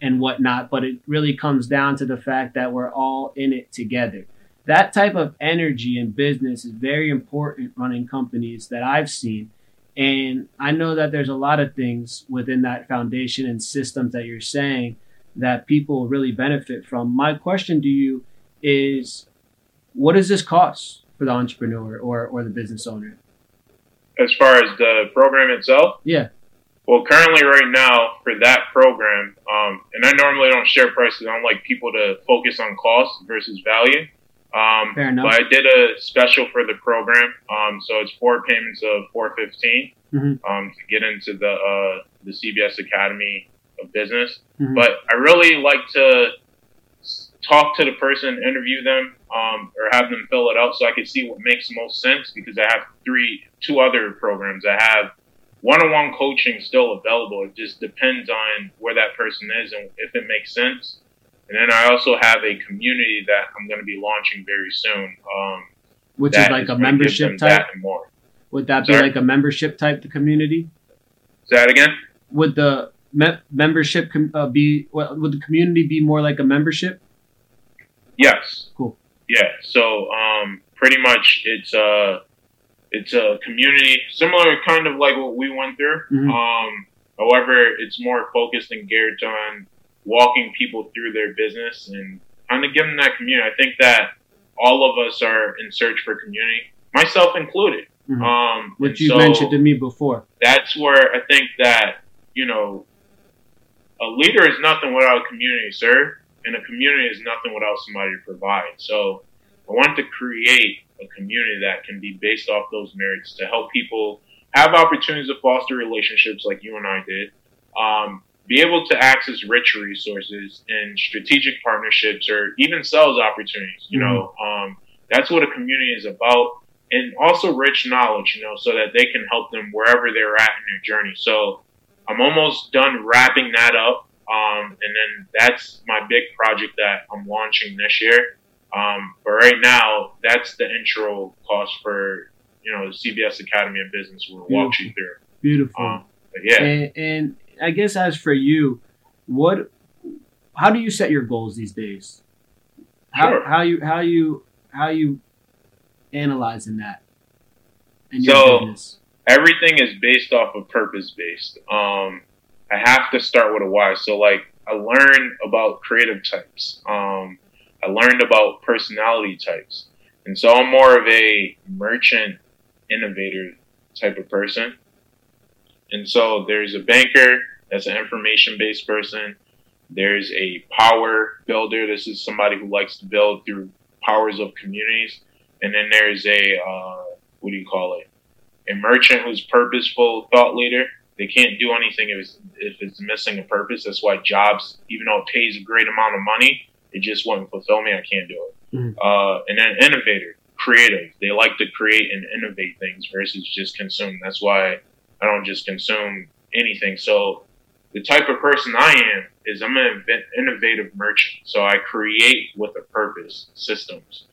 and whatnot, but it really comes down to the fact that we're all in it together. That type of energy in business is very important running companies that I've seen. And I know that there's a lot of things within that foundation and systems that you're saying that people really benefit from. My question to you is what does this cost for the entrepreneur or, or the business owner? As far as the program itself? Yeah. Well, currently, right now, for that program, um, and I normally don't share prices. I don't like people to focus on cost versus value. Um, Fair enough. But I did a special for the program, um, so it's four payments of four fifteen Mhm. um, to get into the uh, the CBS Academy of Business. Mhm. But I really like to talk to the person, interview them, um, or have them fill it out so I can see what makes most sense. Because I have three, two other programs. I have one-on-one coaching still available. It just depends on where that person is and if it makes sense. And then I also have a community that I'm going to be launching very soon. Um, Which is like a membership type. More. Would that be like a membership type the community? Say that again. Would the me- membership com- uh, be well, would the community be more like a membership? Yes. Cool. Yeah. So um, pretty much it's a it's a community similar, kind of like what we went through. Mhm. Um, however, it's more focused and geared on walking people through their business and kind of giving that community. I think that all of us are in search for community, myself included. Mhm. Um, Which you so- mentioned to me before. that's where I think that you know a leader is nothing without a community, sir. and a community is nothing without somebody to provide. So I wanted to create a community that can be based off those merits to help people have opportunities to foster relationships like you and I did, um, be able to access rich resources and strategic partnerships or even sales opportunities. You mm-hmm. know, um, that's what a community is about. And also rich knowledge, you know, so that they can help them wherever they're at in their journey. So I'm almost done wrapping that up. Um, and then that's my big project that I'm launching this year. Um, but right now, that's the intro cost for you know the CBS Academy of Business. We'll walk you through. Beautiful. Um, yeah. And, and I guess as for you, what, how do you set your goals these days? How sure. how you how you how you analyzing that? In so business? everything is based off of purpose based. Um, I have to start with a why. So like I learned about creative types. Um, I learned about personality types. And so I'm more of a merchant innovator type of person. And so there's a banker that's an information based person. There's a power builder. This is somebody who likes to build through powers of communities. And then there's a, uh, what do you call it? A merchant who's purposeful thought leader. They can't do anything if it's, if it's missing a purpose. That's why jobs, even though it pays a great amount of money, it just wouldn't fulfill me. I can't do it. Mm-hmm. Uh, and then innovator, creative. They like to create and innovate things versus just consume. That's why I don't just consume anything. So the type of person I am is I'm an innovative merchant. So I create with a purpose systems.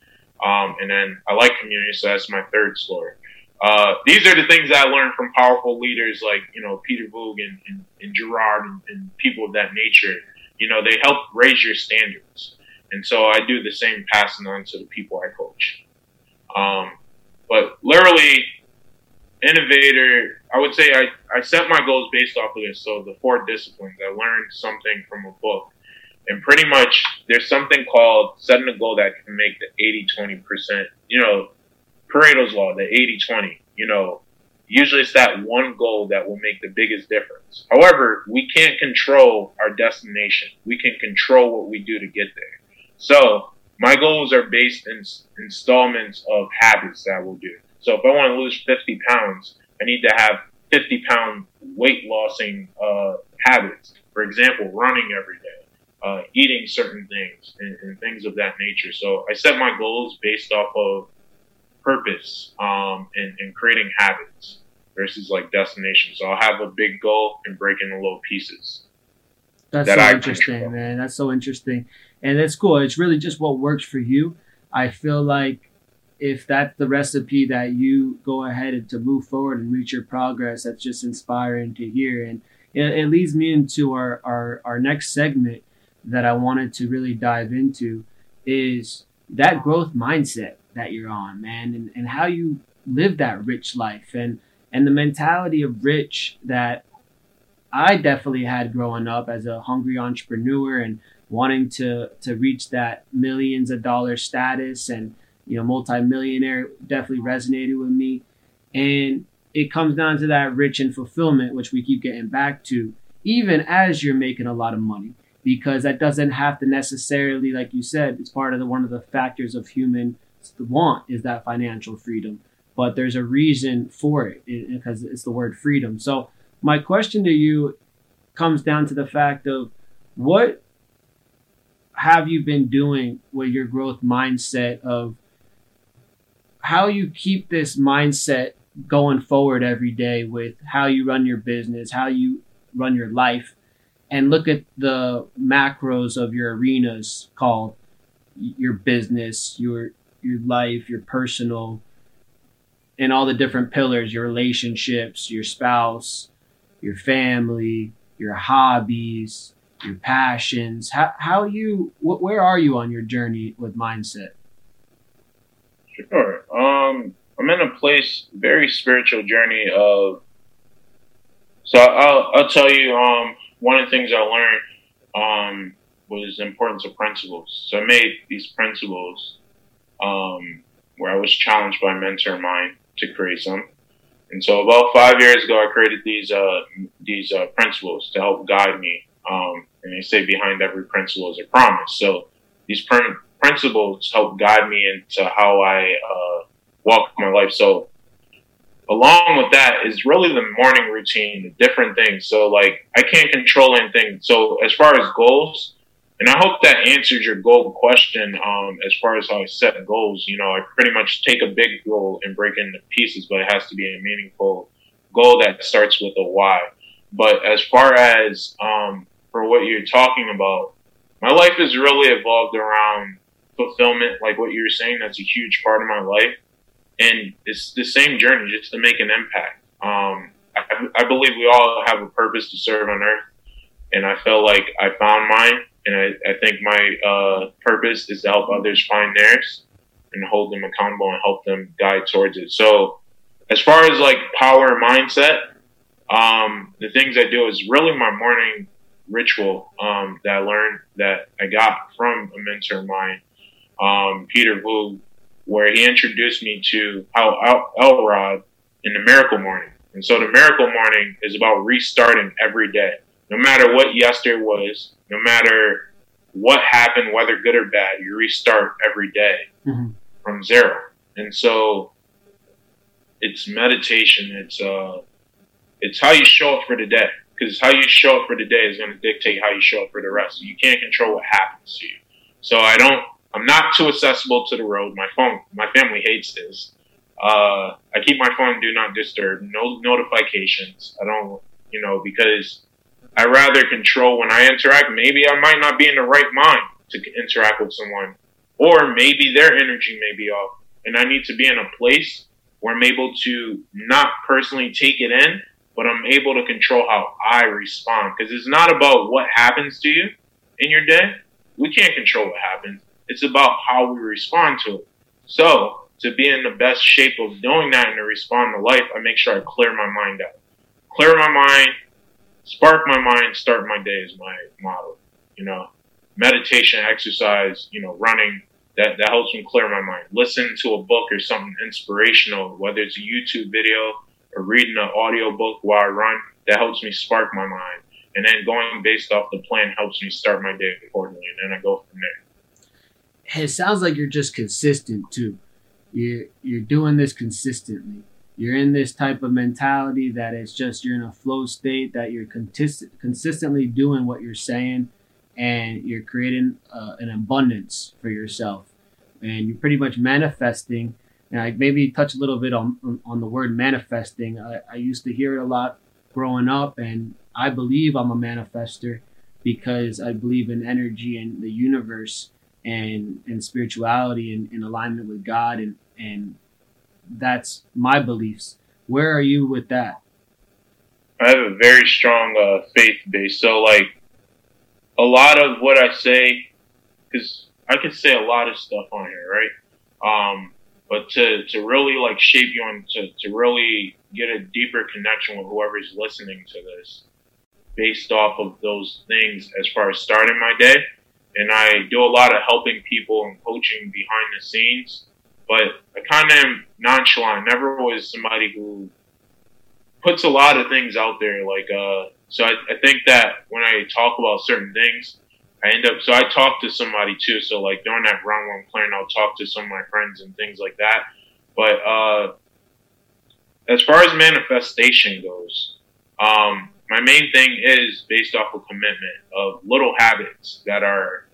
Um, and then I like community, so that's my third story. Uh, these are the things I learned from powerful leaders like, you know, Peter Voogd and, and, and Gerard and, and, people of that nature. You know, they help raise your standards. And so I do the same passing on to the people I coach. Um, but literally, innovator, I would say I, I set my goals based off of this. So the four disciplines, I learned something from a book. And pretty much there's something called setting a goal that can make the 80 20%, you know, Pareto's law, the 80 20, you know, usually it's that one goal that will make the biggest difference. However, we can't control our destination. We can control what we do to get there. So my goals are based in installments of habits that we'll do. So if I want to lose 50 pounds, I need to have 50 pound weight lossing uh, habits. For example, running every day, uh, eating certain things, and, and, things of that nature. So I set my goals based off of purpose um, and, and creating habits versus like destination. So I'll have a big goal and break into little pieces. That's that so I interesting, control. man. That's so interesting, and that's cool. It's really just what works for you. I feel like if that's the recipe that you go ahead and to move forward and reach your progress, that's just inspiring to hear. And it, it leads me into our, our, our next segment that I wanted to really dive into is that growth mindset that you're on, man, and, and how you live that rich life and and the mentality of rich that I definitely had growing up as a hungry entrepreneur and wanting to to reach that millions of dollar status and you know multimillionaire definitely resonated with me. And it comes down to that rich and fulfillment which we keep getting back to even as you're making a lot of money because that doesn't have to necessarily like you said it's part of the one of the factors of human want is that financial freedom. But there's a reason for it because it's the word freedom. So my question to you comes down to the fact of what have you been doing with your growth mindset of how you keep this mindset going forward every day with how you run your business, how you run your life, and look at the macros of your arenas called your business, your your life, your personal, and all the different pillars, your relationships, your spouse, your family, your hobbies, your passions. How how you what, where are you on your journey with mindset? Sure. Um, I'm in a place very spiritual journey of. So I'll I'll tell you. Um, one of the things I learned um was the importance of principles. So I made these principles um, where I was challenged by a mentor of mine to create some. And so about five years ago, I created these uh, these uh, principles to help guide me um, And they say behind every principle is a promise. So these pr- principles help guide me into how I uh, walk my life. So along with that is really the morning routine, the different things. So like I can't control anything. So as far as goals, and I hope that answers your goal question. Um, as far as how I set goals, you know, I pretty much take a big goal and break it into pieces, but it has to be a meaningful goal that starts with a why. But as far as um, for what you're talking about, my life has really evolved around fulfillment, like what you were saying. That's a huge part of my life, and it's the same journey just to make an impact. Um, I, I believe we all have a purpose to serve on earth, and I feel like I found mine and I, I think my uh, purpose is to help others find theirs and hold them accountable and help them guide towards it. So, as far as like power mindset, um, the things I do is really my morning ritual um, that I learned that I got from a mentor of mine, um, Peter Voogd, where he introduced me to Hal El- Elrod in the Miracle Morning. And so the Miracle Morning is about restarting every day no matter what yesterday was, no matter what happened, whether good or bad, you restart every day mm-hmm. from zero. And so it's meditation. It's uh, it's how you show up for the day because how you show up for the day is going to dictate how you show up for the rest. You can't control what happens to you. So I don't. I'm not too accessible to the road. My phone, my family hates this. Uh, I keep my phone do not disturb, no notifications. I don't, you know, because I rather control when I interact. Maybe I might not be in the right mind to interact with someone, or maybe their energy may be off, and I need to be in a place where I'm able to not personally take it in, but I'm able to control how I respond. Because it's not about what happens to you in your day. We can't control what happens. It's about how we respond to it. So, to be in the best shape of doing that and to respond to life, I make sure I clear my mind out. Clear my mind, spark my mind, start my day is my motto. You know, meditation, exercise, you know, running, that, that helps me clear my mind. Listen to a book or something inspirational, whether it's a YouTube video or reading an audio book while I run, that helps me spark my mind. And then going based off the plan helps me start my day accordingly, and then I go from there. It sounds like you're just consistent too. You're you're doing this consistently you're in this type of mentality that it's just you're in a flow state that you're consist- consistently doing what you're saying and you're creating uh, an abundance for yourself and you're pretty much manifesting and I maybe touch a little bit on on the word manifesting. I, I used to hear it a lot growing up, and I believe I'm a manifester because I believe in energy and the universe and and spirituality and in alignment with God and and that's my beliefs. Where are you with that? I have a very strong uh, faith base. So, like, a lot of what I say, because I can say a lot of stuff on here, right? Um, but to, to really like shape you and to, to really get a deeper connection with whoever's listening to this based off of those things as far as starting my day. And I do a lot of helping people and coaching behind the scenes but I kind of am nonchalant. Never was somebody who puts a lot of things out there. Like, uh, so I, I think that when I talk about certain things, I end up, so I talk to somebody too. So like during that round one playing, I'll talk to some of my friends and things like that. But, uh, as far as manifestation goes, um, my main thing is based off of commitment of little habits that are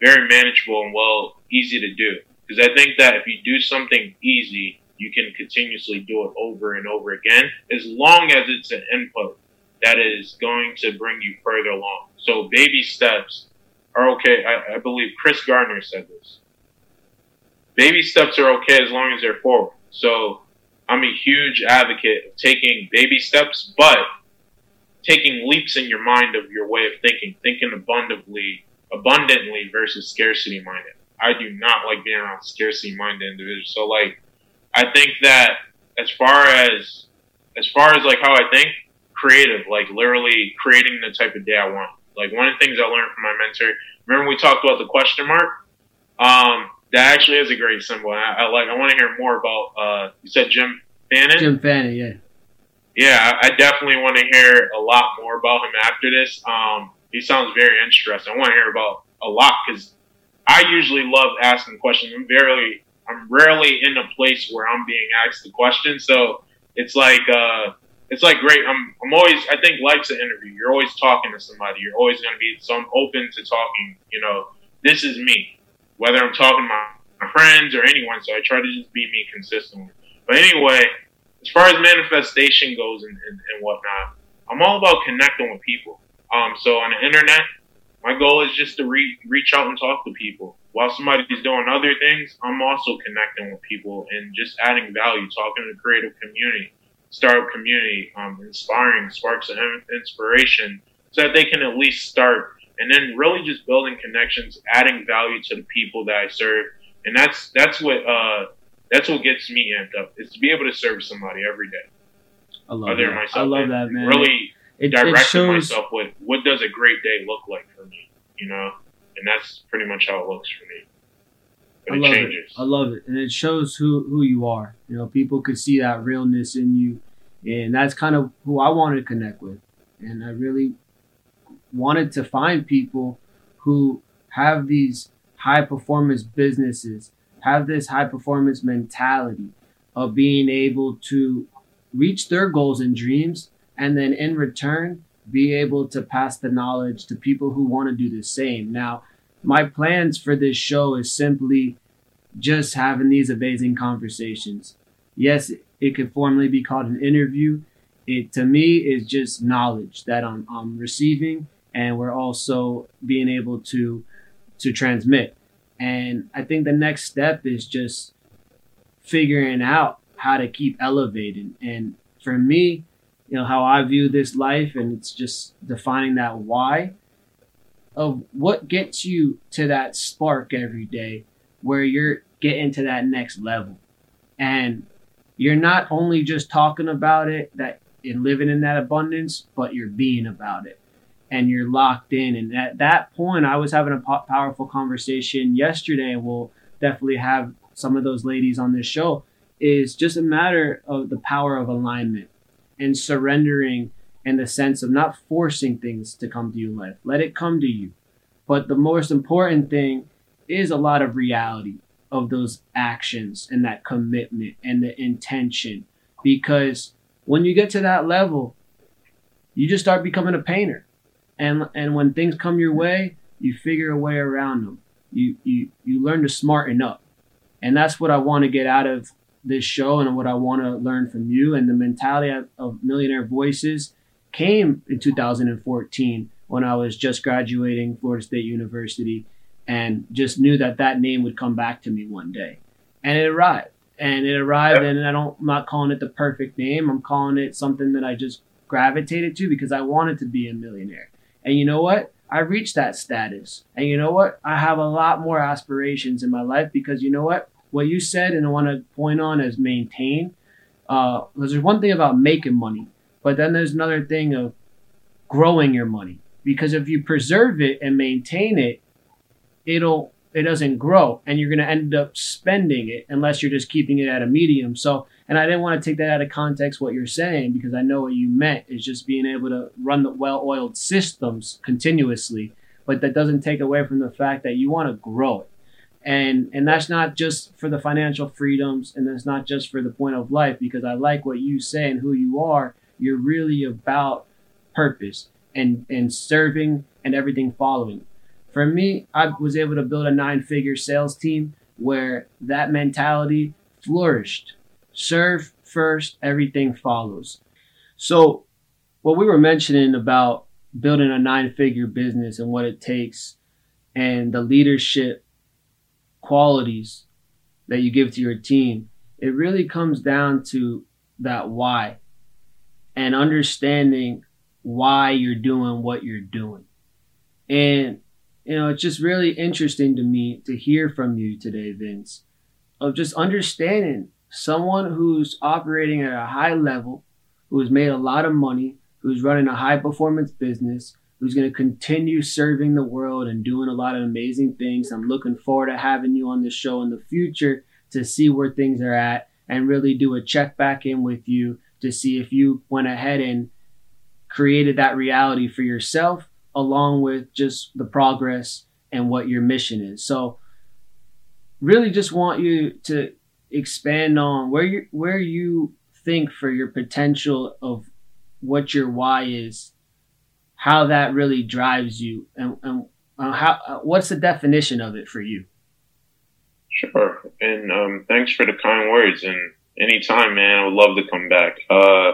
very manageable and well easy to do. Because I think that if you do something easy, you can continuously do it over and over again, as long as it's an input that is going to bring you further along. So baby steps are okay. I, I believe Chris Gardner said this. Baby steps are okay as long as they're forward. So I'm a huge advocate of taking baby steps, but taking leaps in your mind of your way of thinking, thinking abundantly, abundantly versus scarcity minded. I do not like being around scarcity minded individuals. So like, I think that as far as as far as like how I think, creative, like literally creating the type of day I want. Like one of the things I learned from my mentor. Remember we talked about the question mark? Um, that actually is a great symbol. I, I like. I want to hear more about. Uh, you said Jim Fannin. Jim Fannin, yeah. Yeah, I, definitely want to hear a lot more about him after this. Um, he sounds very interesting. I want to hear about a lot because I usually love asking questions. I'm very, I'm rarely in a place where I'm being asked the question, so it's like, uh, it's like great. I'm, I'm always. I think life's an interview. You're always talking to somebody. You're always going to be. So I'm open to talking. You know, this is me, whether I'm talking to my friends or anyone. So I try to just be me consistently. But anyway, as far as manifestation goes and, and, and whatnot, I'm all about connecting with people. Um, so on the internet, my goal is just to re- reach out and talk to people. While somebody's doing other things, I'm also connecting with people and just adding value, talking to the creative community, startup community, um, inspiring sparks of inspiration so that they can at least start. And then really just building connections, adding value to the people that I serve. And that's, that's what, uh, that's what gets me amped up is to be able to serve somebody every day. I love that. Myself. I love that, man. Really it, directing it shows... myself with what does a great day look like for me, you know, and that's pretty much how it looks for me. But I it love changes. It. I love it, and it shows who who you are. You know, people could see that realness in you, and that's kind of who I wanted to connect with, and I really wanted to find people who have these high performance businesses, have this high performance mentality of being able to reach their goals and dreams and then in return be able to pass the knowledge to people who want to do the same. Now, my plans for this show is simply just having these amazing conversations. Yes, it could formally be called an interview. It to me is just knowledge that I'm, I'm receiving, and we're also being able to to transmit. And I think the next step is just figuring out how to keep elevating. And for me, you know how I view this life, and it's just defining that why of what gets you to that spark every day where you're getting to that next level. And you're not only just talking about it that and living in that abundance, but you're being about it and you're locked in. And at that point, I was having a po- powerful conversation yesterday, we'll definitely have some of those ladies on this show. Is just a matter of the power of alignment and surrendering in the sense of not forcing things to come to you in life. Let it come to you. But the most important thing is a lot of reality of those actions and that commitment and the intention. Because when you get to that level, you just start becoming a painter. And and when things come your way, you figure a way around them. You you you learn to smarten up. And that's what I want to get out of this show and what I want to learn from you. And the mentality of Millionaire Voices came in 2014 when I was just graduating Florida State University and just knew that that name would come back to me one day. And it arrived. And it arrived, and I don't, I'm not calling it the perfect name. I'm calling it something that I just gravitated to because I wanted to be a millionaire. And you know what? I reached that status. And you know what? I have a lot more aspirations in my life because you know what? what you said and I want to point on is maintain. Uh, there's one thing about making money, but then there's another thing of growing your money. Because if you preserve it and maintain it, it'll it doesn't grow, and you're going to end up spending it unless you're just keeping it at a medium. So, and I didn't want to take that out of context what you're saying because I know what you meant. Is just being able to run the well-oiled systems continuously, but that doesn't take away from the fact that you want to grow it. And and that's not just for the financial freedoms and that's not just for the point of life because i like what you say and who you are. You're really about purpose and and serving and everything following. For me i was able to build a nine figure sales team where that mentality flourished serve first everything follows so what we were mentioning about building a nine figure business and what it takes and the leadership qualities that you give to your team, it really comes down to that why and understanding why you're doing what you're doing. And, you know, it's just really interesting to me to hear from you today, Vince, of just understanding someone who's operating at a high level, who's made a lot of money, who's running a high performance business, who's going to continue serving the world and doing a lot of amazing things. I'm looking forward to having you on the show in the future to see where things are at and really do a check back in with you to see if you went ahead and created that reality for yourself along with just the progress and what your mission is. So really just want you to expand on where you where you think for your potential of what your why is, how that really drives you, and, and uh, how uh, what's the definition of it for you? Sure, and um, thanks for the kind words. And anytime, man, I would love to come back. Uh,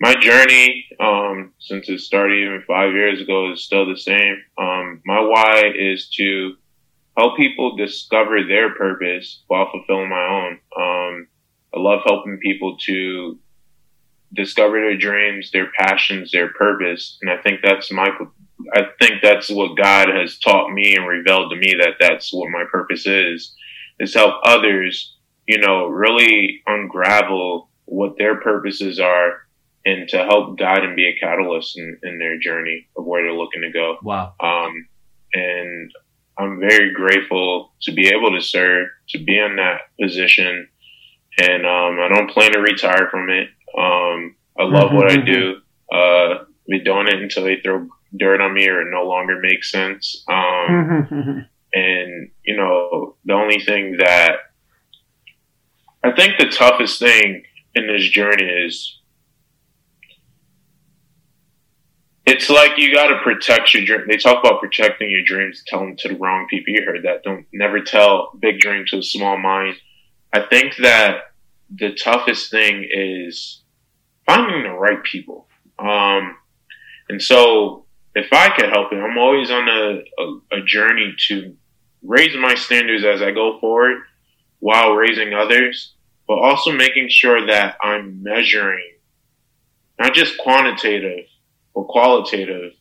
my journey um, since it started even five years ago is still the same. Um, my why is to help people discover their purpose while fulfilling my own. Um, I love helping people to discover their dreams, their passions, their purpose, and I think that's my. I think that's what God has taught me and revealed to me that that's what my purpose is, is help others, you know, really unravel what their purposes are and to help guide and be a catalyst in, in their journey of where they're looking to go. Wow. Um, and I'm very grateful to be able to serve, to be in that position. And um, I don't plan to retire from it. Um, I love mm-hmm. what I do. Uh, be doing it until they throw dirt on me or it no longer makes sense. Um, and, you know, the only thing that I think the toughest thing in this journey is it's like you got to protect your dream. They talk about protecting your dreams, Tell them to the wrong people. You heard that. Don't never tell big dreams to a small mind. I think that the toughest thing is finding the right people. Um, and so if I could help it, I'm always on a, a, a journey to raise my standards as I go forward while raising others, but also making sure that I'm measuring not just quantitative or qualitative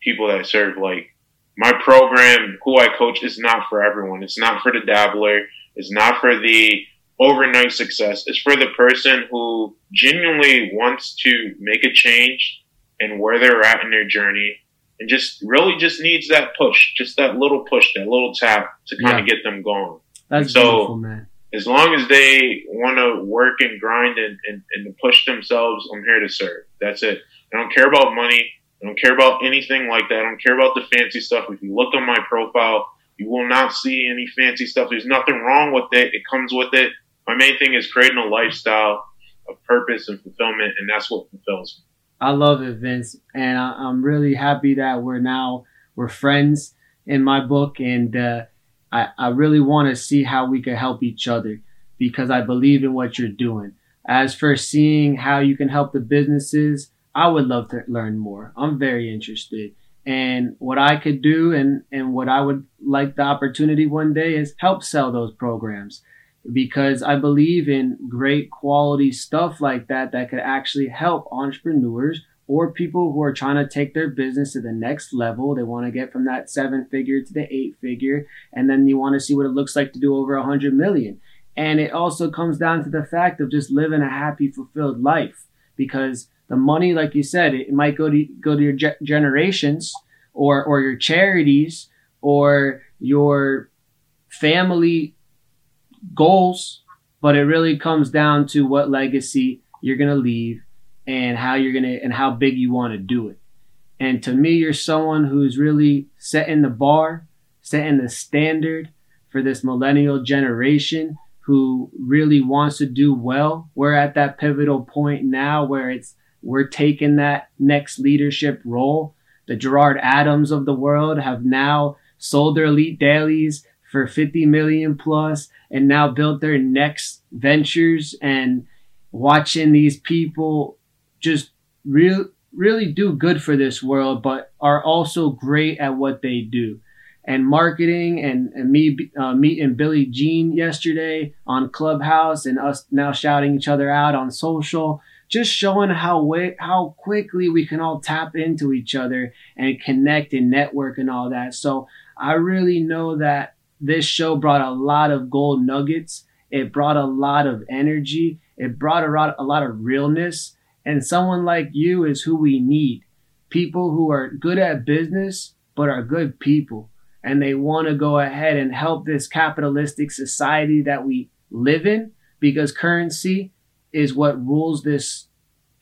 people that I serve. Like my program, who I coach, is not for everyone. It's not for the dabbler. It's not for the overnight success. It's for the person who genuinely wants to make a change and where they're at in their journey and just really just needs that push, just that little push, that little tap to kind yeah. of get them going. That's so, beautiful, man. As long as they want to work and grind and, and, and push themselves, I'm here to serve. That's it. I don't care about money. I don't care about anything like that. I don't care about the fancy stuff. If you look on my profile, you will not see any fancy stuff. There's nothing wrong with it. It comes with it. My main thing is creating a lifestyle of purpose and fulfillment, and that's what fulfills me. I love it, Vince, and I, am really happy that we're now we're friends in my book, and uh, I I really want to see how we can help each other because I believe in what you're doing. As for seeing how you can help the businesses I would love to learn more. I'm very interested. And what I could do and, and what I would like the opportunity one day is help sell those programs because I believe in great quality stuff like that that could actually help entrepreneurs or people who are trying to take their business to the next level. They want to get from that seven figure to the eight figure, and then you want to see what it looks like to do over a hundred million. And it also comes down to the fact of just living a happy, fulfilled life because the money, like you said, it might go to go to your ge- generations or or your charities or your family goals, but it really comes down to what legacy you're gonna leave and how you're gonna and how big you want to do it. And to me, you're someone who's really setting the bar, setting the standard for this millennial generation who really wants to do well. We're at that pivotal point now where it's we're taking that next leadership role. The Gerard Adams of the world have now sold their elite dailies for 50 million plus and now built their next ventures and watching these people just real really do good for this world but are also great at what they do and marketing and, and me uh, meeting billie jean yesterday on clubhouse and us now shouting each other out on social just showing how way, how quickly we can all tap into each other and connect and network and all that. So I really know that this show brought a lot of gold nuggets. It brought a lot of energy. It brought a lot, a lot of realness. And someone like you is who we need. People who are good at business, but are good people. And they want to go ahead and help this capitalistic society that we live in because currency is what rules this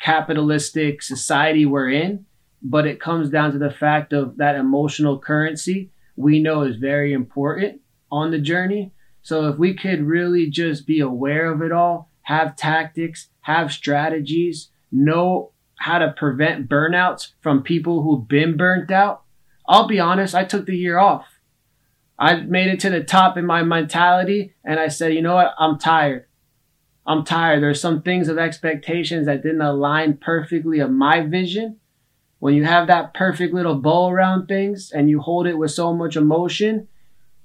capitalistic society we're in. but it comes down to the fact of that emotional currency we know is very important on the journey. So if we could really just be aware of it all, have tactics, have strategies, know how to prevent burnouts from people who've been burnt out. I'll be honest, I took the year off. I made it to the top in my mentality and I said, you know what? I'm tired. I'm tired. There's some things of expectations that didn't align perfectly of my vision. When you have that perfect little bow around things and you hold it with so much emotion,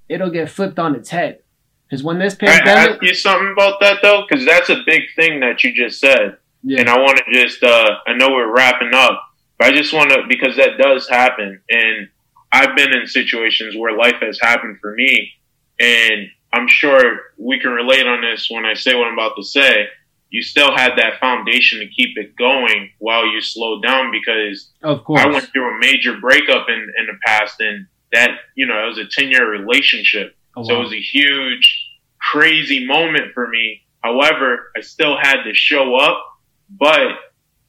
it'll get flipped on its head. Because when this pandemic, I ask you something about that though, because that's a big thing that you just said, yeah. and I want to just, uh, I know we're wrapping up, but I just want to because that does happen, and I've been in situations where life has happened for me, and I'm sure we can relate on this when I say what I'm about to say. You still had that foundation to keep it going while you slowed down because of course I went through a major breakup in, in the past and that, you know, it was a 10 year relationship. Oh, wow. So it was a huge, crazy moment for me. However, I still had to show up, but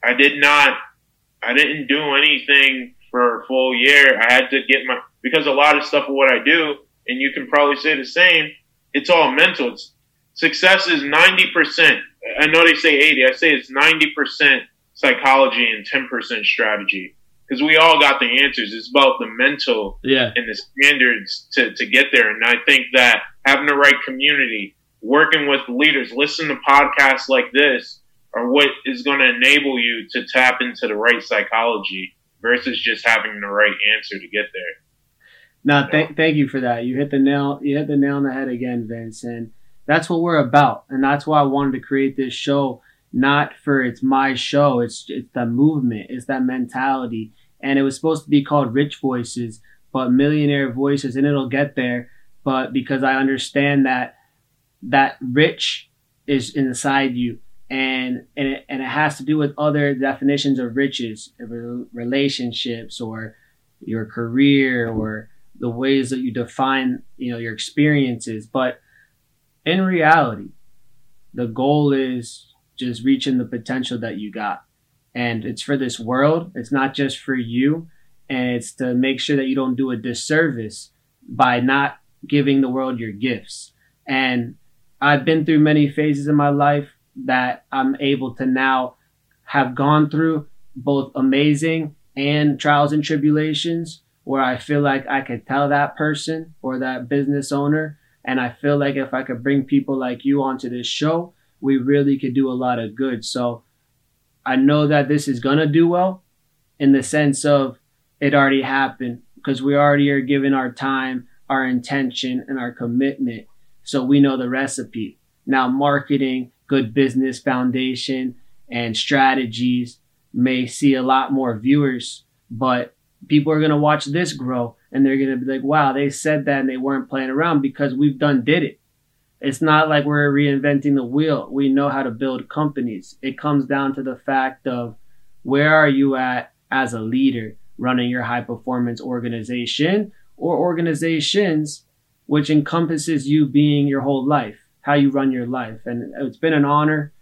I did not, I didn't do anything for a full year. I had to get my, because a lot of stuff of what I do, and you can probably say the same, it's all mental. It's, success is 90%. I know they say 80. I say it's 90% psychology and 10% strategy because we all got the answers. It's about the mental yeah. and the standards to, to get there. And I think that having the right community, working with leaders, listen to podcasts like this are what is going to enable you to tap into the right psychology versus just having the right answer to get there. No, th- thank you for that. You hit the nail. You hit the nail on the head again, Vince, and that's what we're about. And that's why I wanted to create this show, not for it's my show. It's it's the movement. It's that mentality. And it was supposed to be called Rich Voices, but Millionaire Voices, and it'll get there. But because I understand that that rich is inside you, and and it, and it has to do with other definitions of riches, relationships, or your career, or the ways that you define, you know, your experiences. But in reality, the goal is just reaching the potential that you got. And it's for this world. It's not just for you. And it's to make sure that you don't do a disservice by not giving the world your gifts. And I've been through many phases in my life that I'm able to now have gone through both amazing and trials and tribulations where I feel like I could tell that person or that business owner. And I feel like if I could bring people like you onto this show, we really could do a lot of good. So I know that this is going to do well in the sense of it already happened because we already are giving our time, our intention, and our commitment. So we know the recipe. Now, marketing, good business foundation, and strategies may see a lot more viewers, but people are going to watch this grow and they're going to be like, wow, they said that and they weren't playing around because we've done did it. It's not like we're reinventing the wheel. We know how to build companies. It comes down to the fact of where are you at as a leader running your high performance organization or organizations, which encompasses you being your whole life, how you run your life. And it's been an honor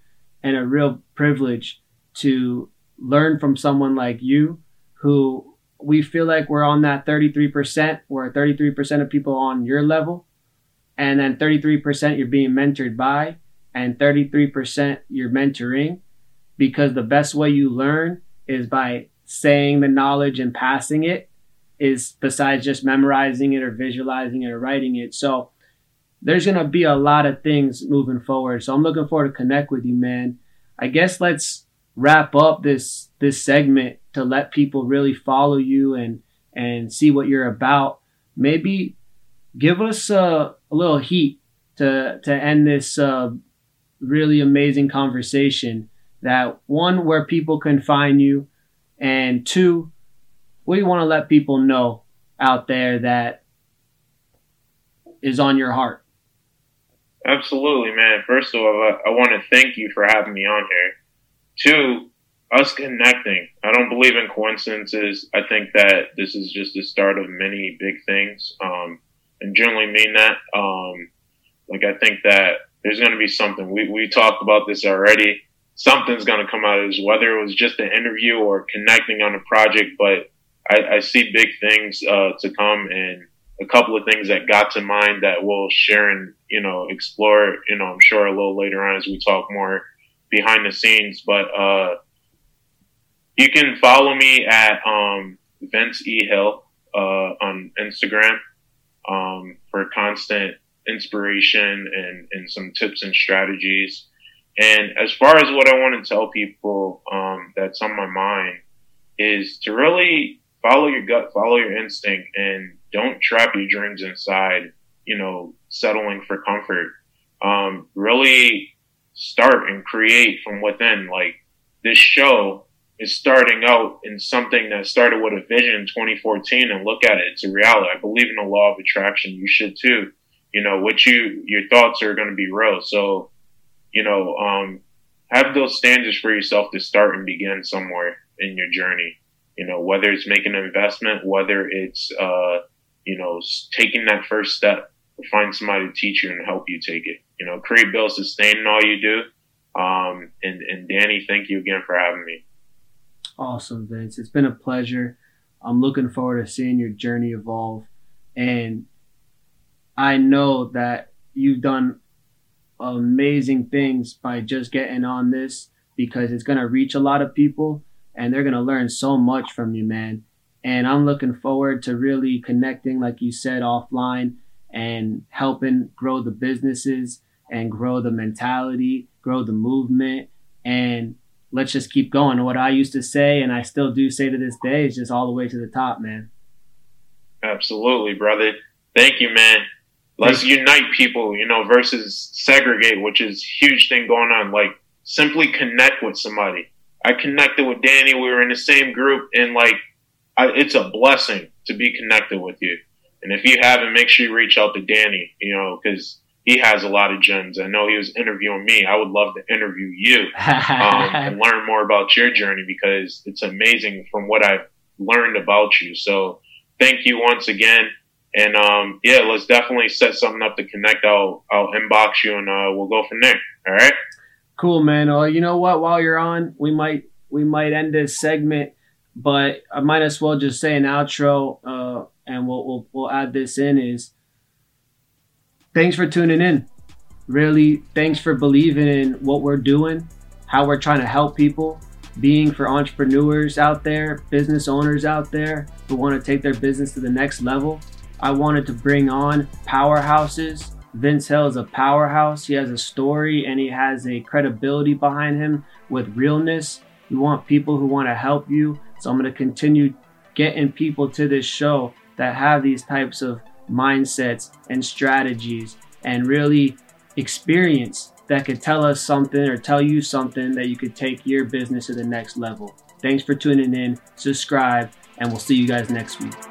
and a real privilege to learn from someone like you who we feel like we're on that 33%, where 33% of people on your level, and then 33% you're being mentored by, and 33% you're mentoring, because the best way you learn is by saying the knowledge and passing it, is besides just memorizing it or visualizing it or writing it. So there's gonna be a lot of things moving forward. So I'm looking forward to connect with you, man. I guess let's wrap up this this segment to let people really follow you and and see what you're about. Maybe give us a, a little heat to to end this uh, really amazing conversation. That one where people can find you, and two, we want to let people know out there that is on your heart. Absolutely, man. First of all, I, I want to thank you for having me on here. Two, us connecting. I don't believe in coincidences. I think that this is just the start of many big things, um, and generally mean that. Um, like I think that there's going to be something. We we talked about this already. something's going to come out of this, whether it was just an interview or connecting on a project. But I, I see big things uh, to come and a couple of things that got to mind that we'll share and, you know, explore, you know, I'm sure a little later on as we talk more behind the scenes. But uh, you can follow me at um, Vince E. Hill uh, on Instagram um, for constant inspiration and, and some tips and strategies. And as far as what I want to tell people um, that's on my mind is to really follow your gut, follow your instinct, and don't trap your dreams inside, you know, settling for comfort. Um, really start and create from within. Like this show is starting out in something that started with a vision in 2014 and look at it. It's a reality. I believe in the law of attraction. You should too. You know, what you, your thoughts are going to be real. So, you know, um, have those standards for yourself to start and begin somewhere in your journey. You know, whether it's making an investment, whether it's, uh, you know, taking that first step, find somebody to teach you and help you take it. You know, create, build, sustain in all you do. Um, and, and Danny, thank you again for having me. Awesome, Vince. It's been a pleasure. I'm looking forward to seeing your journey evolve. And I know that you've done amazing things by just getting on this because it's going to reach a lot of people and they're going to learn so much from you, man. And I'm looking forward to really connecting, like you said, offline and helping grow the businesses and grow the mentality, grow the movement, and let's just keep going. What I used to say, and I still do say to this day, is just all the way to the top, man. Absolutely, brother. Thank you, man. Let's unite people, you know, versus segregate, which is huge thing going on. Like simply connect with somebody. I connected with Danny. We were in the same group, and like, I, it's a blessing to be connected with you. And if you haven't, make sure you reach out to Danny. You know, because he has a lot of gems. I know he was interviewing me. I would love to interview you um, and learn more about your journey because it's amazing from what I've learned about you. So thank you once again. And um, yeah, let's definitely set something up to connect. I'll I'll inbox you and uh, we'll go from there. All right. Cool, man. Well, you know what? While you're on, we might we might end this segment, but I might as well just say an outro, uh, and we'll, we'll we'll add this in. Is thanks for tuning in. Really, thanks for believing in what we're doing, how we're trying to help people, being for entrepreneurs out there, business owners out there who want to take their business to the next level. I wanted to bring on powerhouses. Vince Hill is a powerhouse. He has a story and he has a credibility behind him with realness. We want people who want to help you. So I'm going to continue getting people to this show that have these types of mindsets and strategies and really experience that could tell us something or tell you something that you could take your business to the next level. Thanks for tuning in, subscribe, and we'll see you guys next week.